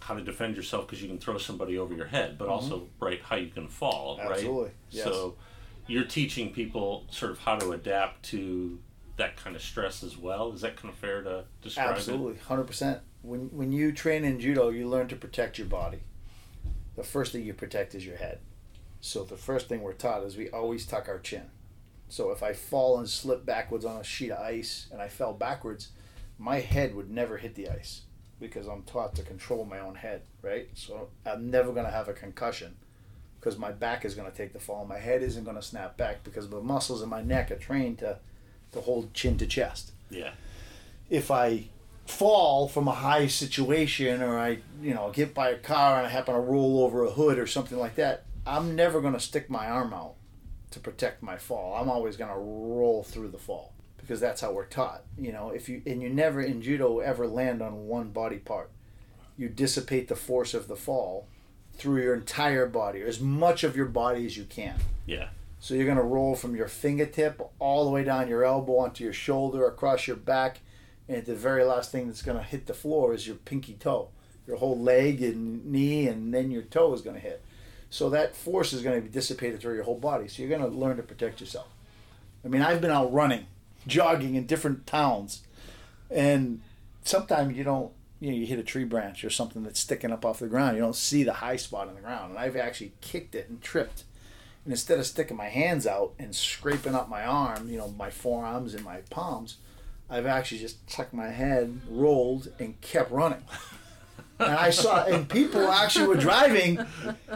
how to defend yourself because you can throw somebody over your head, but mm-hmm. also right how you can fall, Absolutely, right? yes. So you're teaching people sort of how to adapt to that kind of stress as well. Is that kind of fair to describe Absolutely, hundred percent. When when you train in judo, you learn to protect your body. The first thing you protect is your head. So the first thing we're taught is we always tuck our chin. So if I fall and slip backwards on a sheet of ice and I fell backwards, my head would never hit the ice because I'm taught to control my own head, right? So I'm never going to have a concussion because my back is going to take the fall. My head isn't going to snap back because the muscles in my neck are trained to to hold chin to chest? Yeah. if I fall from a high situation or I, you know, get by a car and I happen to roll over a hood or something like that, I'm never going to stick my arm out to protect my fall. I'm always going to roll through the fall because that's how we're taught. You know, if you and you never in judo ever land on one body part. You dissipate the force of the fall through your entire body, or as much of your body as you can. Yeah. So you're going to roll from your fingertip all the way down your elbow onto your shoulder, across your back, and the very last thing that's going to hit the floor is your pinky toe. Your whole leg and knee, and then your toe is going to hit. So that force is going to be dissipated through your whole body. So you're going to learn to protect yourself. I mean, I've been out running, jogging in different towns, and sometimes you don't, you know, you hit a tree branch or something that's sticking up off the ground. You don't see the high spot on the ground. And I've actually kicked it and tripped. And instead of sticking my hands out and scraping up my arm, you know, my forearms and my palms, I've actually just tucked my head, rolled, and kept running. And I saw, and people actually were driving.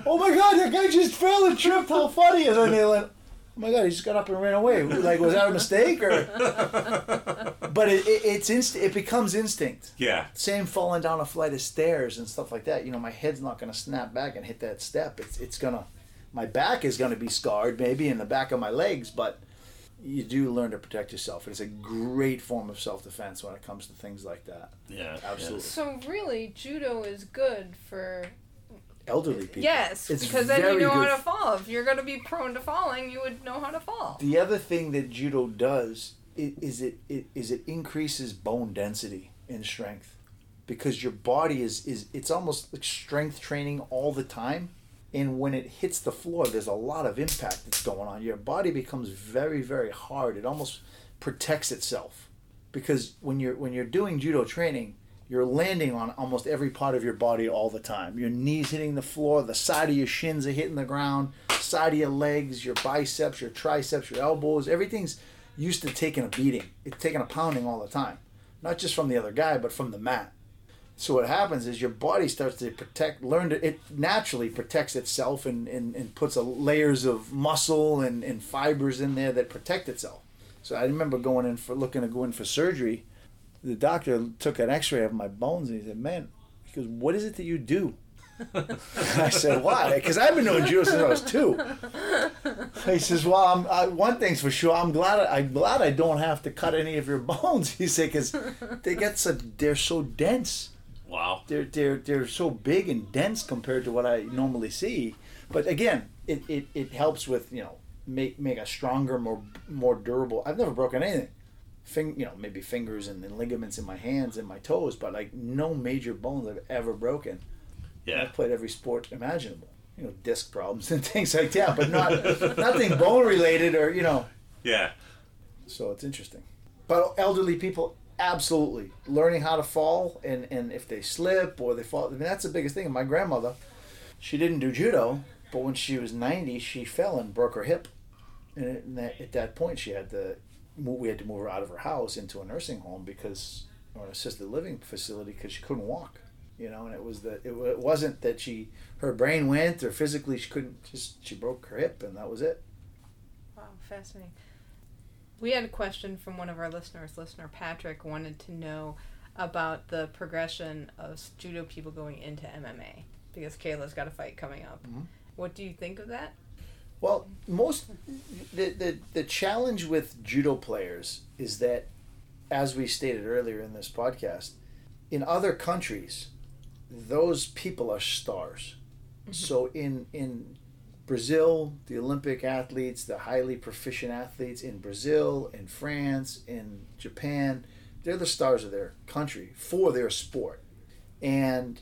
Oh my God, that guy just fell and tripped. How funny? And they went, my God, he just got up and ran away. Like, was that a mistake or? But it, it it's inst- It becomes instinct. Yeah. Same falling down a flight of stairs and stuff like that. You know, my head's not going to snap back and hit that step. It's it's gonna, my back is going to be scarred maybe in the back of my legs, but you do learn to protect yourself. It's a great form of self defense when it comes to things like that. Yeah. Absolutely. So really, judo is good for Elderly people. yes, It's because then you know how to fall. If you're going to be prone to falling, you would know how to fall. The other thing that judo does is it, it is it increases bone density and strength because your body is is it's almost like strength training all the time and when it hits the floor there's a lot of impact that's going on your body becomes very very hard it almost protects itself because when you're when you're doing judo training you're landing on almost every part of your body all the time. Your knees hitting the floor, the side of your shins are hitting the ground, side of your legs, your biceps, your triceps, your elbows. Everything's used to taking a beating. It's taking a pounding all the time. Not just from the other guy, but from the mat. So what happens is your body starts to protect, learn to, it naturally protects itself and, and, and puts a layers of muscle and, and fibers in there that protect itself. So I remember going in for, looking to go in for surgery the doctor took an x-ray of my bones and he said man he goes what is it that you do? I said why? Because i've been doing judo since i was two. He says well I'm, I, one thing's for sure i'm glad I, i'm glad i don't have to cut any of your bones he said because they get so they're so dense. Wow. they're, they're, they're so big and dense compared to what i normally see. But again it, it, it helps with you know make make a stronger more more durable i've never broken anything Fing, you know, maybe fingers and, and ligaments in my hands and my toes, but like no major bones I've ever broken. Yeah. I've played every sport imaginable. You know, disc problems and things like that, but not nothing bone related or you know. Yeah. So it's interesting. But elderly people, absolutely learning how to fall and and if they slip or they fall. I mean, that's the biggest thing. My grandmother, she didn't do judo, but when she was ninety, she fell and broke her hip, and at that, point, she had to we had to move her out of her house into a nursing home because or an assisted living facility because she couldn't walk you know and it was that it, it wasn't that she her brain went or physically she couldn't just she broke her hip and that was it Wow, fascinating. We had a question from one of our listeners. Listener Patrick wanted to know about the progression of judo people going into MMA because Kayla's got a fight coming up. Mhm. What do you think of that? Well, most the, the the challenge with judo players is that, as we stated earlier in this podcast, in other countries, those people are stars. Mm-hmm. So in in Brazil, the Olympic athletes, the highly proficient athletes in Brazil, in France, in Japan, they're the stars of their country for their sport. And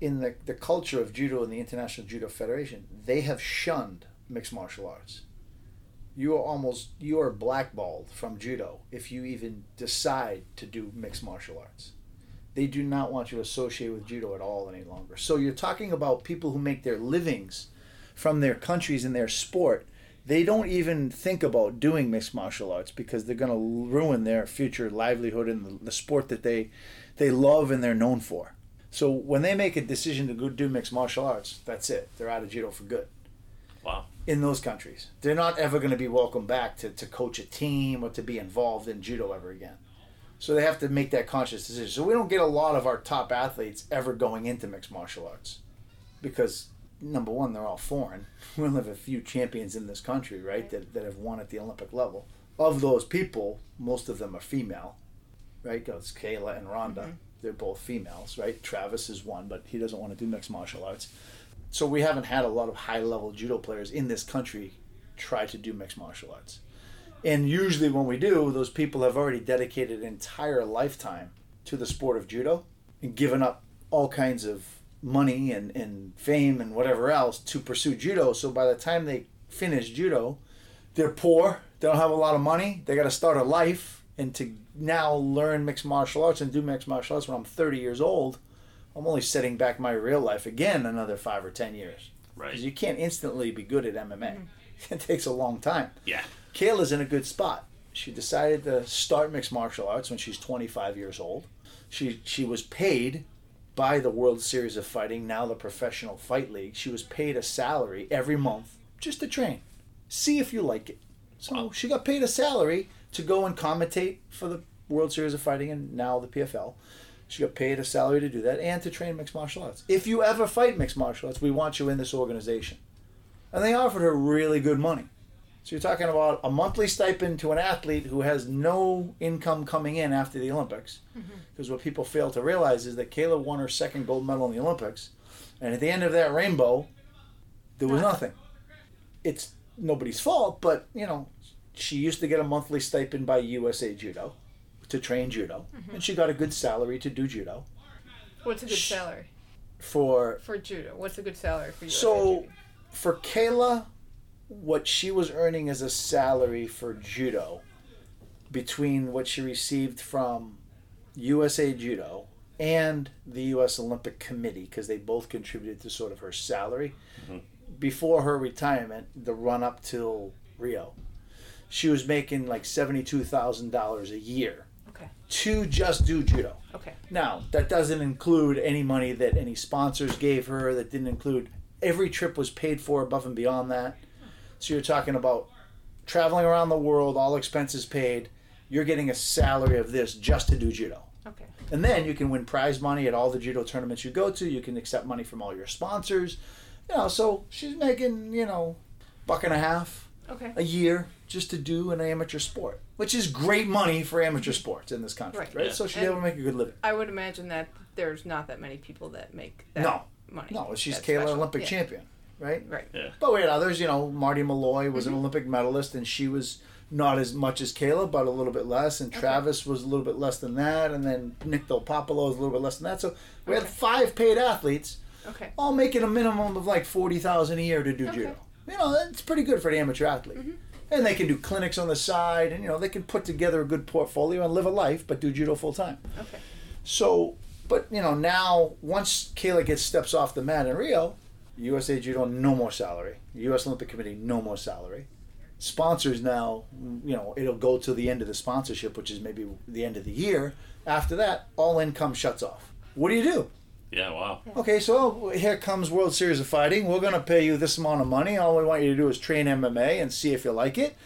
in the, the culture of judo and the International Judo Federation, they have shunned mixed martial arts. You are almost you are blackballed from judo if you even decide to do mixed martial arts. They do not want you to associate with judo at all any longer. So you're talking about people who make their livings from their countries and their sport. They don't even think about doing mixed martial arts because they're going to ruin their future livelihood in the, the sport that they they love and they're known for. So when they make a decision to go do mixed martial arts, that's it. They're out of judo for good Wow. In those countries. They're not ever going to be welcome back to, to coach a team or to be involved in judo ever again. So they have to make that conscious decision. So we don't get a lot of our top athletes ever going into mixed martial arts because number one, they're all foreign. We only have a few champions in this country, right, that, that have won at the Olympic level. Of those people, most of them are female, right? Because Kayla and Rhonda, mm-hmm. they're both females, right? Travis is one, but he doesn't want to do mixed martial arts. So we haven't had a lot of high level judo players in this country try to do mixed martial arts. And usually when we do, those people have already dedicated an entire lifetime to the sport of judo and given up all kinds of money and, and fame and whatever else to pursue judo. So by the time they finish judo, they're poor, they don't have a lot of money, they got to start a life. And to now learn mixed martial arts and do mixed martial arts when I'm 30 years old, I'm only setting back my real life again another five or 10 years. Right. Because you can't instantly be good at MMA. Mm-hmm. It takes a long time. Yeah. Kayla's in a good spot. She decided to start mixed martial arts when she's 25 years old. She she was paid by the World Series of Fighting, now the Professional Fight League. She was paid a salary every month just to train. See if you like it. So she got paid a salary to go and commentate for the World Series of Fighting and now the PFL. She got paid a salary to do that and to train mixed martial arts. If you ever fight mixed martial arts, we want you in this organization. And they offered her really good money. So you're talking about a monthly stipend to an athlete who has no income coming in after the Olympics. Mm-hmm. Because what people fail to realize is that Kayla won her second gold medal in the Olympics, and at the end of that rainbow, there was nothing. It's nobody's fault, but you know, she used to get a monthly stipend by USA Judo to train judo, mm-hmm. and she got a good salary to do judo What's a good salary for for judo? What's a good salary for you? So, for Kayla, what she was earning as a salary for judo, between what she received from USA Judo and the U.S. Olympic Committee, because they both contributed to sort of her salary, mm-hmm. before her retirement, the run up till Rio, she was making like seventy-two thousand dollars a year Okay. To just do judo. Okay. Now, that doesn't include any money that any sponsors gave her, that didn't include every trip was paid for above and beyond that. So you're talking about traveling around the world, all expenses paid. You're getting a salary of this just to do judo. Okay. And then you can win prize money at all the judo tournaments you go to. You can accept money from all your sponsors. You know, so she's making, you know, buck and a half Okay. a year just to do an amateur sport, which is great money for amateur sports in this country, right? Right. Yeah. So she's And- able to make a good living. I would imagine that there's not that many people that make that No. money. No, she's That's Kayla special. Olympic Yeah. champion, right? Right. Yeah. But we had others, you know, Marti Malloy was Mm-hmm. an Olympic medalist and she was not as much as Kayla, but a little bit less. And Travis was a little bit less than that. And then Nick Delpopolo was a little bit less than that. So we had five paid athletes, Okay. all making a minimum of like 40000 a year to do Okay. judo. You know, that's pretty good for the amateur athlete. Mm-hmm. And they can do clinics on the side and, you know, they can put together a good portfolio and live a life, but do judo full time. Okay. So, but you know, now once Kayla gets steps off the mat in Rio, USA Judo no more salary. U.S. Olympic Committee no more salary. Sponsors now, you know, it'll go to the end of the sponsorship, which is maybe the end of the year. After that, all income shuts off. What do you do? Yeah. Wow. Okay, so here comes World Series of Fighting. We're going to pay you this amount of money. All we want you to do is train MMA and see if you like it.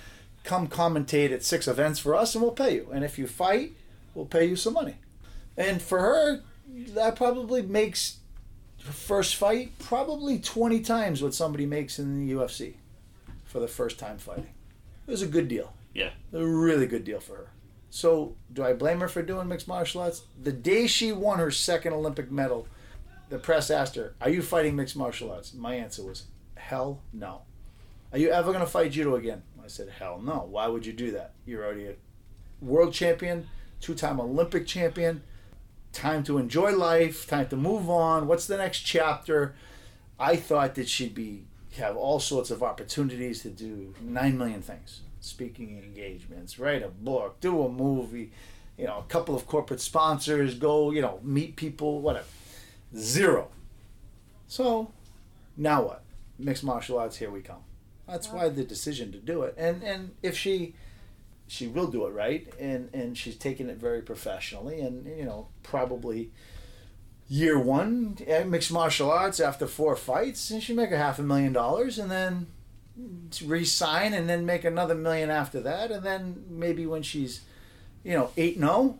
Come commentate at six events for us, and we'll pay you. And if you fight, we'll pay you some money. And for her, that probably makes her first fight probably 20 times what somebody makes in the UFC for the first time fighting. It was a good deal. Yeah. A really good deal for her. So, do I blame her for doing mixed martial arts? The day she won her second Olympic medal, the press asked her, Are you fighting mixed martial arts? My answer was, Hell no. Are you ever going to fight judo again? I said, Hell no. Why would you do that? You're already a world champion, two time Olympic champion. Time to enjoy life, time to move on. What's the next chapter? I thought that she'd be have all sorts of opportunities to do nine million things. Speaking engagements, write a book, do a movie, you know, a couple of corporate sponsors, go, you know, meet people, whatever. Zero. So now what? Mixed martial arts, here we come. That's why the decision to do it. And and if she she will do it right and and she's taking it very professionally and you know, probably year one eh, mixed martial arts after four fights and she make a half a million dollars and then resign and then make another million after that and then maybe when she's you know 8 0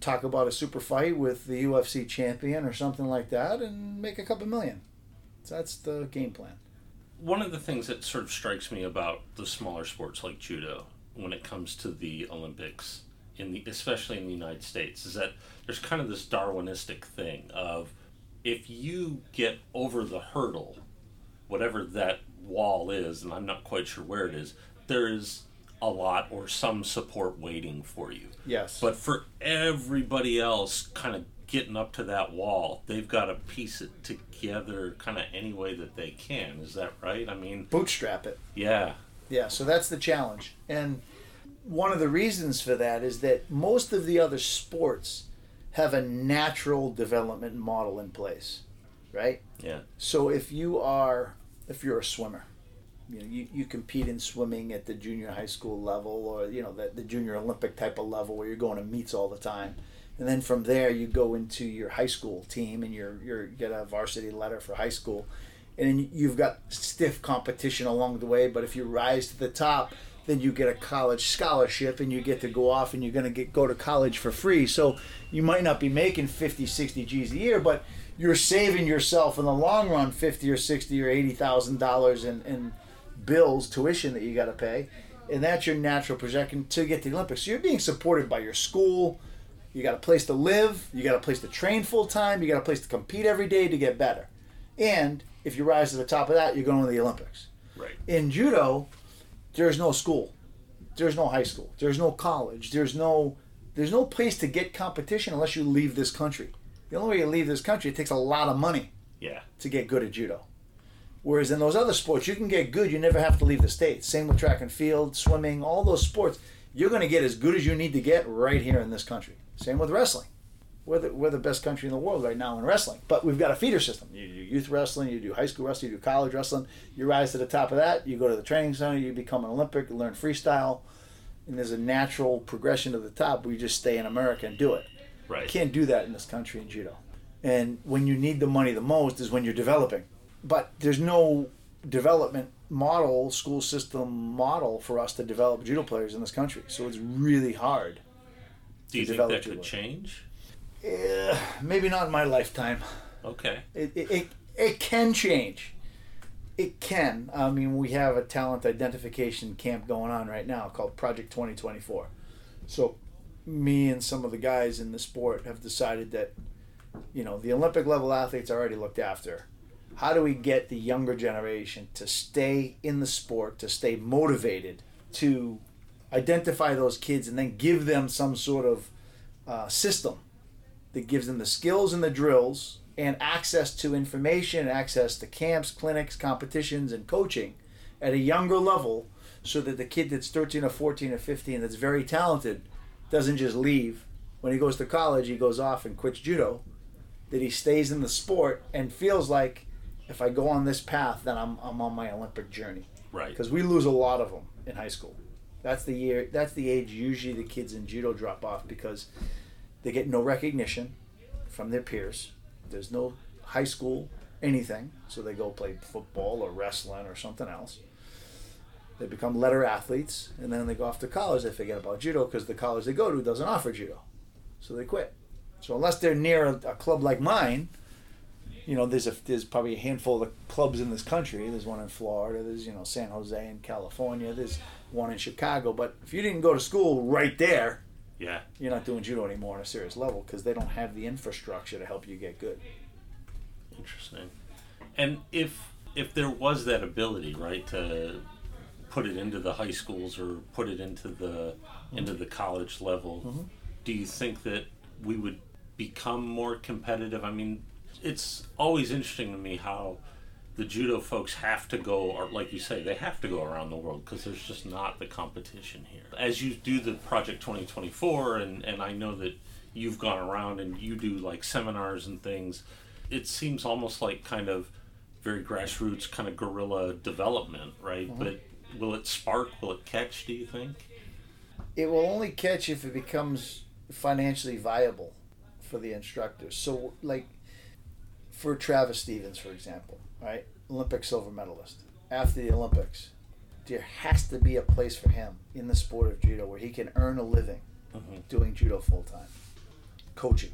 talk about a super fight with the UFC champion or something like that and make a couple million So that's the game plan. One of the things that sort of strikes me about the smaller sports like judo when it comes to the Olympics in the especially in the United States is that there's kind of this darwinistic thing of if you get over the hurdle whatever that wall is and I'm not quite sure where it is there is a lot or some support waiting for you. Yes. But for everybody else kind of getting up to that wall, they've got to piece it together kind of any way that they can. Is that right? I mean, bootstrap it. Yeah. Yeah, so that's the challenge. And one of the reasons for that is that most of the other sports have a natural development model in place, right? Yeah. So if you are if you're a swimmer, you know, you, you compete in swimming at the junior high school level or you know the, the junior olympic type of level where you're going to meets all the time. And then from there you go into your high school team and you're, you're you get a varsity letter for high school. And you've got stiff competition along the way but if you rise to the top then you get a college scholarship and you get to go off and you're going to get go to college for free. So you might not be making 50 60 g's a year but you're saving yourself in the long run 50 or 60 or 80 thousand dollars in bills, tuition that you got to pay, and that's your natural projection to get to the Olympics. So you're being supported by your school. You got a place to live. You got a place to train full time. You got a place to compete every day to get better. And if you rise to the top of that, you're going to the Olympics. Right. In judo, there's no school. There's no high school. There's no college. There's no there's no place to get competition unless you leave this country. The only way you leave this country, it takes a lot of money Yeah. to get good at judo. Whereas in those other sports, you can get good. You never have to leave the state. Same with track and field, swimming, all those sports. You're going to get as good as you need to get right here in this country. Same with wrestling. We're the, we're the best country in the world right now in wrestling. But we've got a feeder system. You do youth wrestling, you do high school wrestling, you do college wrestling. You rise to the top of that. You go to the training center. You become an Olympic. You learn freestyle. And there's a natural progression to the top. We just stay in America and do it. Right. You can't do that in this country in judo. And when you need the money the most is when you're developing. But there's no development model, school system model for us to develop judo players in this country. So it's really hard. Do you to think develop that could judo. change? Eh, maybe not in my lifetime. Okay. It, it, it, it can change. It can. I mean, we have a talent identification camp going on right now called Project 2024. So, me and some of the guys in the sport have decided that, you know, the Olympic level athletes are already looked after. How do we get the younger generation to stay in the sport, to stay motivated, to identify those kids, and then give them some sort of uh, system that gives them the skills and the drills and access to information, access to camps, clinics, competitions, and coaching at a younger level so that the kid that's 13 or 14 or 15 that's very talented doesn't just leave. When he goes to college, he goes off and quits judo. That he stays in the sport and feels like if I go on this path, then I'm, I'm on my Olympic journey. Right. Because we lose a lot of them in high school. That's the year. That's the age usually the kids in judo drop off because they get no recognition from their peers. There's no high school anything, so they go play football or wrestling or something else. They become letter athletes, and then they go off to college. They forget about judo because the college they go to doesn't offer judo, so they quit. So unless they're near a, a club like mine, you know, there's a there's probably a handful of clubs in this country. There's one in Florida. There's you know San Jose in California. There's one in Chicago. But if you didn't go to school right there, Yeah. you're not doing judo anymore on a serious level because they don't have the infrastructure to help you get good. Interesting. And if if there was that ability, right, to put it into the high schools or put it into the into the college level, Mm-hmm. do you think that we would become more competitive? I mean, it's always interesting to me how the judo folks have to go, or like you say, they have to go around the world because there's just not the competition here. As you do the Project 2024, and, and I know that you've gone around and you do like seminars and things, it seems almost like kind of very grassroots, kind of guerrilla development, right? Mm-hmm. But will it spark? Will it catch, do you think? It will only catch if it becomes financially viable for the instructors. So, like for Travis Stevens, for example, right, Olympic silver medalist. After the Olympics, there has to be a place for him in the sport of judo where he can earn a living Mhm. doing judo full time, coaching.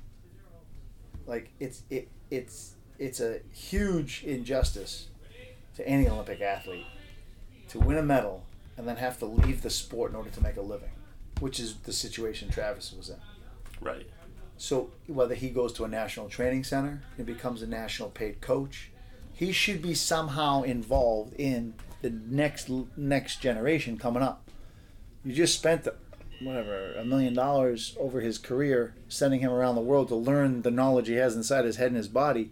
Like it's it it's it's a huge injustice to any Olympic athlete to win a medal and then have to leave the sport in order to make a living, which is the situation Travis was in. Right. So whether he goes to a national training center and becomes a national paid coach, he should be somehow involved in the next next generation coming up. You just spent whatever a million dollars over his career, sending him around the world to learn the knowledge he has inside his head and his body.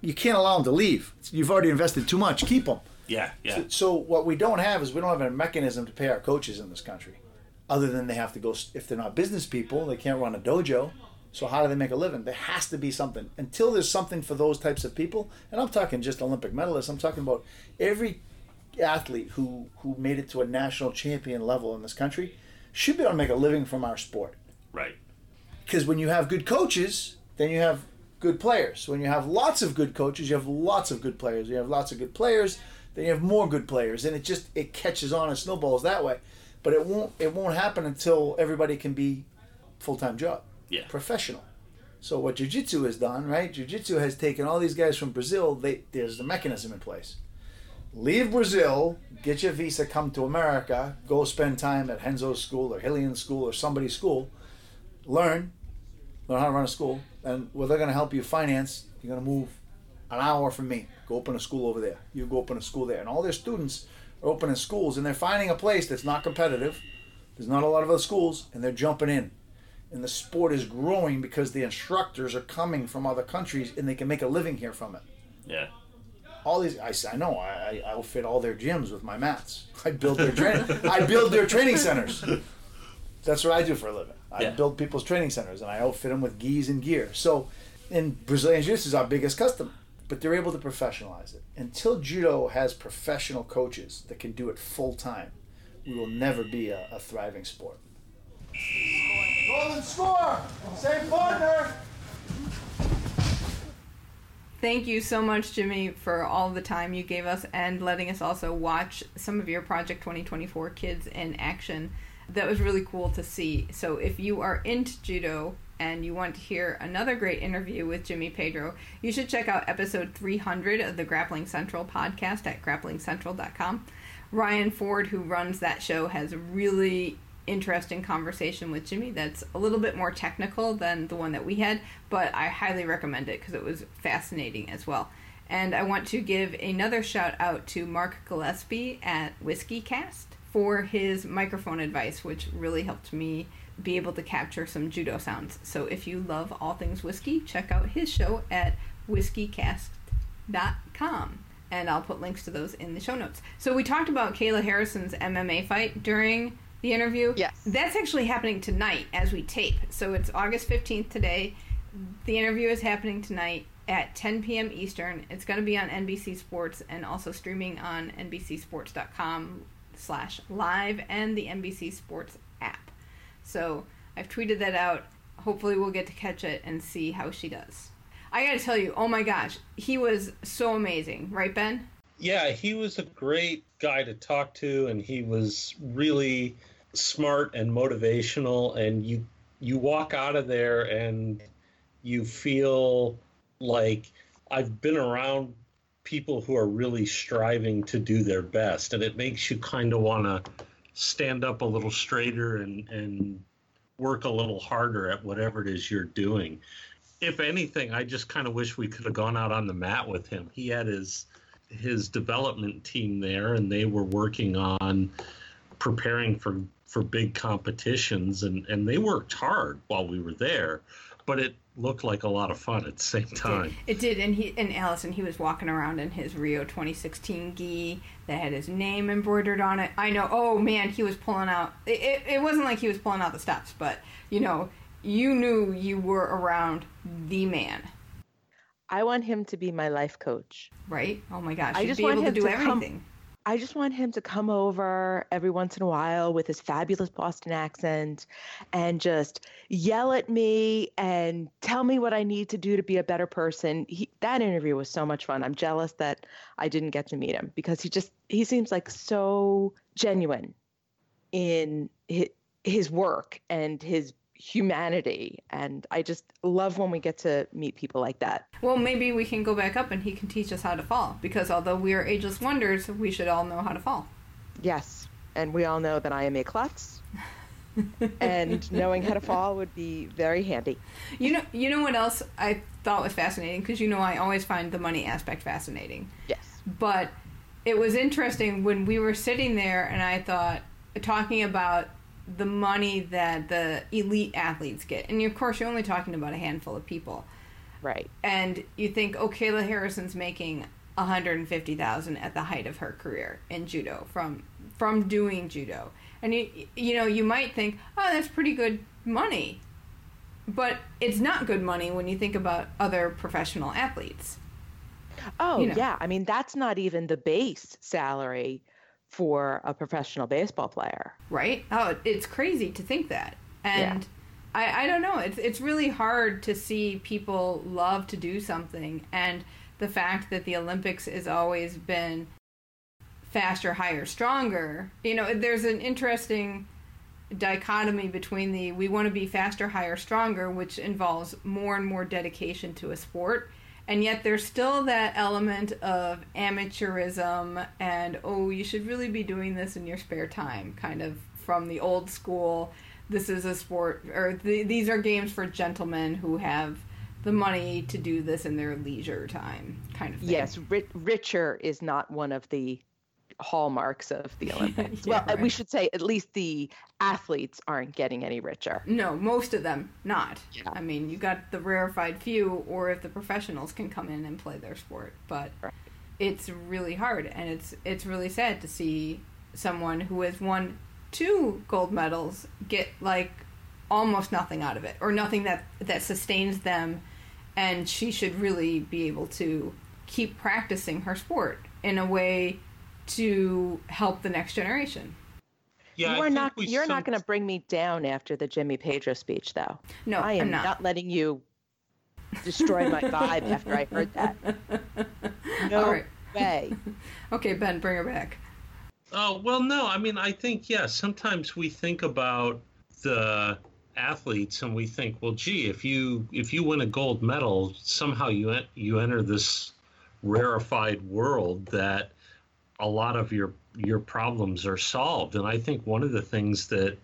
You can't allow him to leave. You've already invested too much. Keep him. Yeah, yeah. So, so what we don't have is we don't have a mechanism to pay our coaches in this country, other than they have to go. If they're not business people, they can't run a dojo. So how do they make a living? There has to be something. Until there's something for those types of people, and I'm talking just Olympic medalists. I'm talking about every athlete who who made it to a national champion level in this country should be able to make a living from our sport. Right. Because when you have good coaches, then you have good players. When you have lots of good coaches, you have lots of good players. You have lots of good players, then you have more good players, and it just it catches on and snowballs that way. But it won't it won't happen until everybody can be full time job, Yeah. professional. So what jiu-jitsu has done, right? Jiu-jitsu has taken all these guys from Brazil. They there's a mechanism in place. Leave Brazil, get your visa, come to America, go spend time at Renzo's school or Hillian's school or somebody's school, learn, learn how to run a school, and where they're going to help you finance, you're going to move an hour from me. Go open a school over there. You go open a school there. And all their students are opening schools, and they're finding a place that's not competitive. There's not a lot of other schools, and they're jumping in. And the sport is growing because the instructors are coming from other countries, and they can make a living here from it. Yeah. All these, I, I know, I, I outfit all their gyms with my mats. I build their training. I build their training centers. That's what I do for a living. I Yeah. build people's training centers, and I outfit them with gis and gear. So, in Brazilian Jiu-Jitsu is our biggest customer, but they're able to professionalize it. Until judo has professional coaches that can do it full time, we will never be a, a thriving sport. Golden score. Same partner. Thank you so much, Jimmy, for all the time you gave us and letting us also watch some of your Project 2024 kids in action. That was really cool to see. So, if you are into judo and you want to hear another great interview with Jimmy Pedro, you should check out episode 300 of the Grappling Central podcast at grapplingcentral.com. Ryan Ford, who runs that show, has really interesting conversation with Jimmy that's a little bit more technical than the one that we had, but I highly recommend it because it was fascinating as well. And I want to give another shout out to Mark Gillespie at WhiskyCast for his microphone advice, which really helped me be able to capture some judo sounds. So if you love all things whiskey, check out his show at whiskycast.com. And I'll put links to those in the show notes. So we talked about Kayla Harrison's MMA fight during the interview. Yes. That's actually happening tonight as we tape. So it's August 15th today. The interview is happening tonight at 10 p.m. Eastern. It's going to be on NBC Sports and also streaming on NBCSports.com slash live and the NBC Sports app. So I've tweeted that out. Hopefully we'll get to catch it and see how she does. I got to tell you, oh my gosh, he was so amazing, right, Ben? Yeah, he was a great guy to talk to, and he was really smart and motivational. And you you walk out of there and you feel like I've been around people who are really striving to do their best, and it makes you kind of want to stand up a little straighter and and work a little harder at whatever it is you're doing. If anything, I just kind of wish we could have gone out on the mat with him. He had his his development team there, and they were working on preparing for for big competitions, and and they worked hard while we were there, but it looked like a lot of fun at the same time. It did, and he and Allison, he was walking around in his Rio 2016 gi that had his name embroidered on it. I know. Oh man, he was pulling out. It, it, it wasn't like he was pulling out the stops, but you know, you knew you were around the man, I want him to be my life coach. right? Oh my gosh, I you'd just be want able to do to come- everything. I just want him to come over every once in a while with his fabulous Boston accent and just yell at me and tell me what I need to do to be a better person. He, that interview was so much fun. I'm jealous that I didn't get to meet him because he just he seems like so genuine in his, his work and his humanity. And I just love when we get to meet people like that. Well, maybe we can go back up and he can teach us how to fall. Because although we are ageless wonders, we should all know how to fall. Yes. And we all know that I am a klutz. and knowing how to fall would be very handy. You know, you know what else I thought was fascinating because you know I always find the money aspect fascinating. Yes. But it was interesting when we were sitting there and I thought talking about the money that the elite athletes get. And of course, you're only talking about a handful of people. Right. And you think, oh, Kayla Harrison's making 150,000 at the height of her career in judo from from doing judo. And you you know, you might think, "Oh, that's pretty good money." But it's not good money when you think about other professional athletes. Oh, You know. yeah. I mean, that's not even the base salary for a professional baseball player. right? Oh, it's crazy to think that. And I, I don't know. It's it's really hard to see people love to do something, and the fact that the Olympics has always been faster, higher, stronger. You know, there's an interesting dichotomy between the we want to be faster, higher, stronger, which involves more and more dedication to a sport. And yet there's still that element of amateurism and, oh, you should really be doing this in your spare time, kind of from the old school. This is a sport, or th- these are games for gentlemen who have the money to do this in their leisure time, kind of thing. Yes, ri- richer is not one of the hallmarks of the Olympics. Yeah, well, uh, we should say at least the athletes aren't getting any richer. No, most of them not. Yeah. I mean, you got the rarefied few, or if the professionals can come in and play their sport, but Right. it's really hard, and it's it's really sad to see someone who has won two gold medals get like almost nothing out of it, or nothing that that sustains them, and she should really be able to keep practicing her sport in a way to help the next generation. Yeah, you are not. You're some- not going to bring me down after the Jimmy Pedro speech, though. No, I am I'm not. letting you destroy my vibe after I heard that. No All right. way. Okay, Ben, bring her back. Oh well, no. I mean, I think yes. sometimes we think about the athletes and we think, well, gee, if you if you win a gold medal, somehow you en- you enter this rarefied world that a lot of your your problems are solved. And I think one of the things that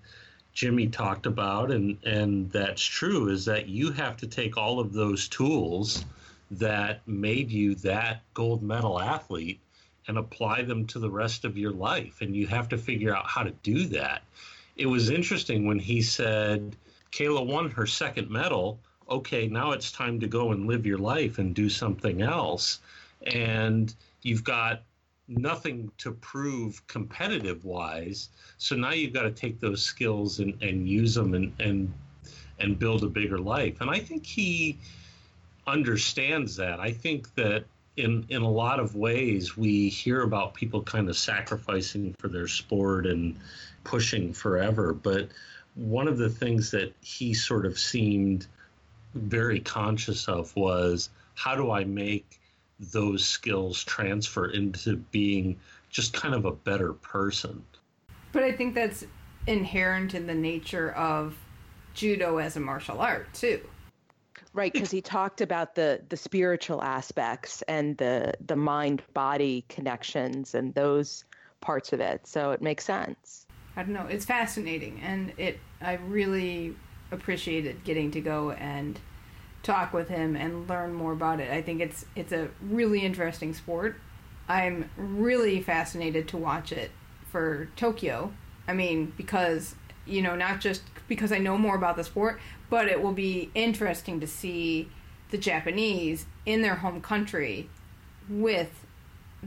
Jimmy talked about, and and that's true, is that you have to take all of those tools that made you that gold medal athlete and apply them to the rest of your life. And you have to figure out how to do that. It was interesting when he said, Kayla won her second medal. Okay, now it's time to go and live your life and do something else. And you've got nothing to prove competitive wise. So now you've got to take those skills and, and use them and, and and build a bigger life. And I think he understands that. I think that in in a lot of ways we hear about people kind of sacrificing for their sport and pushing forever, but one of the things that he sort of seemed very conscious of was how do I make those skills transfer into being just kind of a better person? But I think that's inherent in the nature of judo as a martial art too. Right, because he talked about the the spiritual aspects and the the mind body connections and those parts of it. So it makes sense. I don't know. It's fascinating, and it. I really appreciated getting to go and talk with him and learn more about it. I think it's it's a really interesting sport. I'm really fascinated to watch it for Tokyo. I mean, because you know, not just because I know more about the sport, but it will be interesting to see the Japanese in their home country with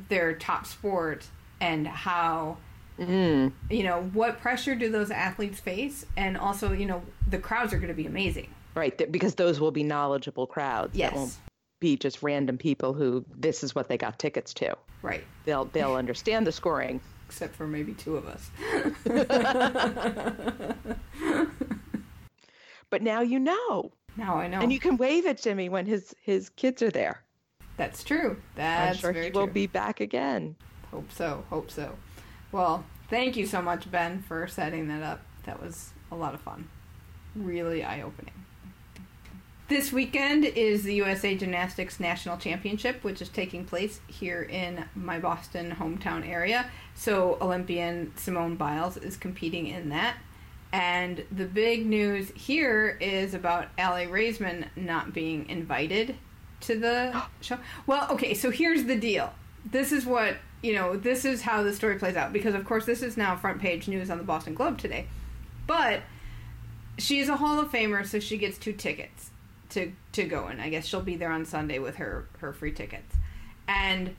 their top sport and how Mm. you know what pressure do those athletes face and also you know the crowds are going to be amazing Right, th- because those will be knowledgeable crowds. Yes. That won't be just random people who this is what they got tickets to. right They'll they'll understand the scoring. except for maybe two of us But now you know. now i know And you can wave at Jimmy when his his kids are there. that's true that's I'm sure very he will true. be back again. hope so hope so well thank you so much ben for setting that up that was a lot of fun really eye opening. This weekend is the USA Gymnastics National Championship, which is taking place here in my Boston hometown area. So, Olympian Simone Biles is competing in that. And the big news here is about Aly Raisman not being invited to the show. Well, okay, so here's the deal. This is what, you know, this is how the story plays out because, of course, this is now front page news on the Boston Globe today. But she's a Hall of Famer, so she gets two tickets to to go in. I guess she'll be there on Sunday with her her free tickets. And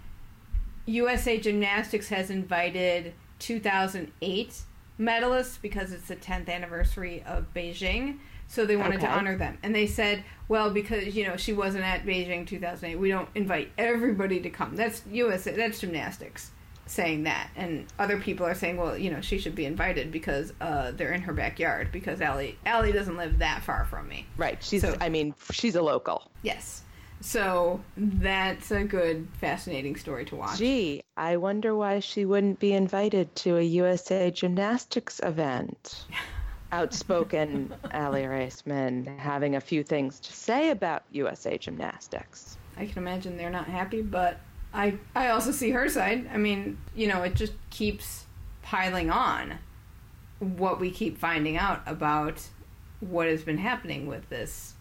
USA Gymnastics has invited 2008 medalists because it's the 10th anniversary of Beijing. So they wanted to honor them. And they said, well, because, you know, she wasn't at Beijing 2008, we don't invite everybody to come. That's USA, that's gymnastics saying that. And other people are saying, well, you know, she should be invited because uh, they're in her backyard because Aly, Aly doesn't live that far from me. Right. She's. So- I mean, she's a local. Yes. So that's a good, fascinating story to watch. Gee, I wonder why she wouldn't be invited to a USA Gymnastics event. Outspoken Aly Raisman having a few things to say about USA Gymnastics. I can imagine they're not happy, but I I also see her side. I mean, you know, it just keeps piling on what we keep finding out about what has been happening with this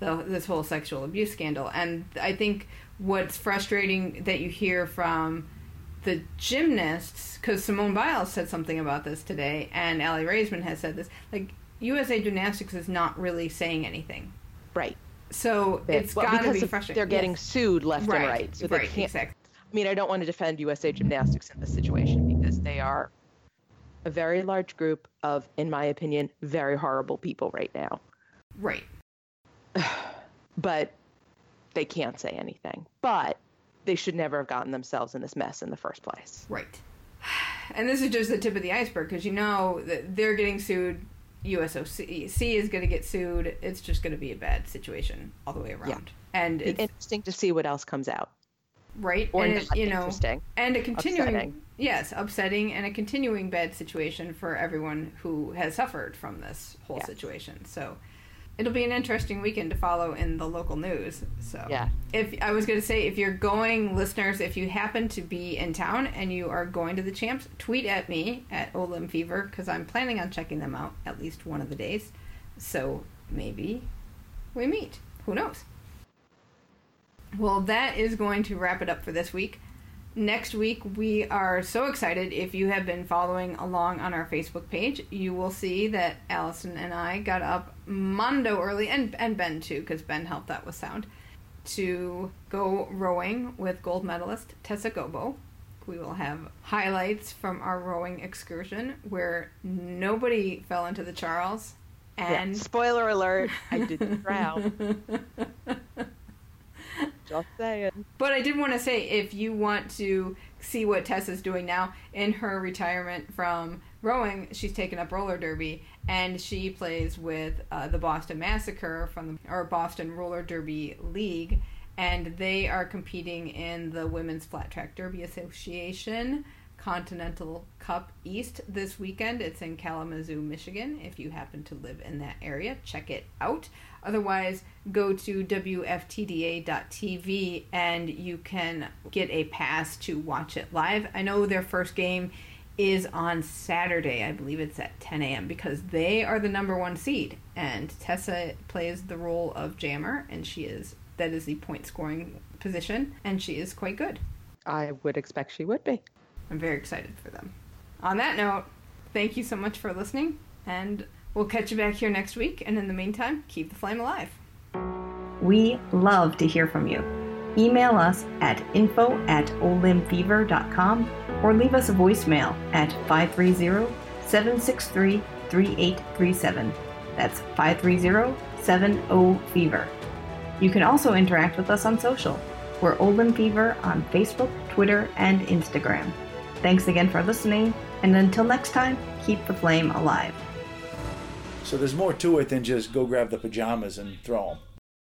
the, this whole sexual abuse scandal. And I think what's frustrating that you hear from the gymnasts, because Simone Biles said something about this today, and Aly Raisman has said this. Like USA Gymnastics is not really saying anything, Right. So They- it's well, got to because be frustrating. They're getting Yes. sued left right, and right. So they right, can't. exactly. I mean, I don't want to defend USA Gymnastics in this situation because they are a very large group of, in my opinion, very horrible people right now. Right. But they can't say anything. But they should never have gotten themselves in this mess in the first place. Right. And this is just the tip of the iceberg because you know that they're getting sued. USOC C is going to get sued. It's just going to be a bad situation all the way around. Yeah. And it's interesting to see what else comes out. right. Or and it, you know, interesting. and a continuing Upsetting. yes, upsetting and a continuing bad situation for everyone who has suffered from this whole Yes. situation. So it'll be an interesting weekend to follow in the local news. So Yeah. if I was going to say if you're going listeners if you happen to be in town and you are going to the champs tweet at me at Olim Fever because I'm planning on checking them out at least one of the days so maybe we meet who knows well that is going to wrap it up for this week next week we are so excited if you have been following along on our facebook page you will see that allison and i got up mondo early and, and ben too because ben helped out with sound to go rowing with gold medalist tessa gobbo we will have highlights from our rowing excursion where nobody fell into the charles and yeah. spoiler alert, I didn't drown. Just saying. But I did want to say if you want to see what Tessa's doing now in her retirement from rowing, she's taken up roller derby and she plays with uh, the Boston Massacre from the or Boston Roller Derby League and they are competing in the Women's Flat Track Derby Association Continental Cup East this weekend. It's in Kalamazoo, Michigan. If you happen to live in that area, check it out. Otherwise, go to WFTDA.tv and you can get a pass to watch it live. I know their first game is on Saturday. I believe it's at 10 a.m. because they are the number one seed. And Tessa plays the role of jammer, and she is that is the point scoring position, and she is quite good. I would expect she would be. I'm very excited for them. On that note, thank you so much for listening, and we'll catch you back here next week. And in the meantime, keep the flame alive. We love to hear from you. Email us at info at olimfever.com or leave us a voicemail at 530 763 3837. That's 530 70 Fever. You can also interact with us on social. We're Olim Fever on Facebook, Twitter, and Instagram. Thanks again for listening, and until next time, keep the flame alive. So there's more to it than just go grab the pajamas and throw them.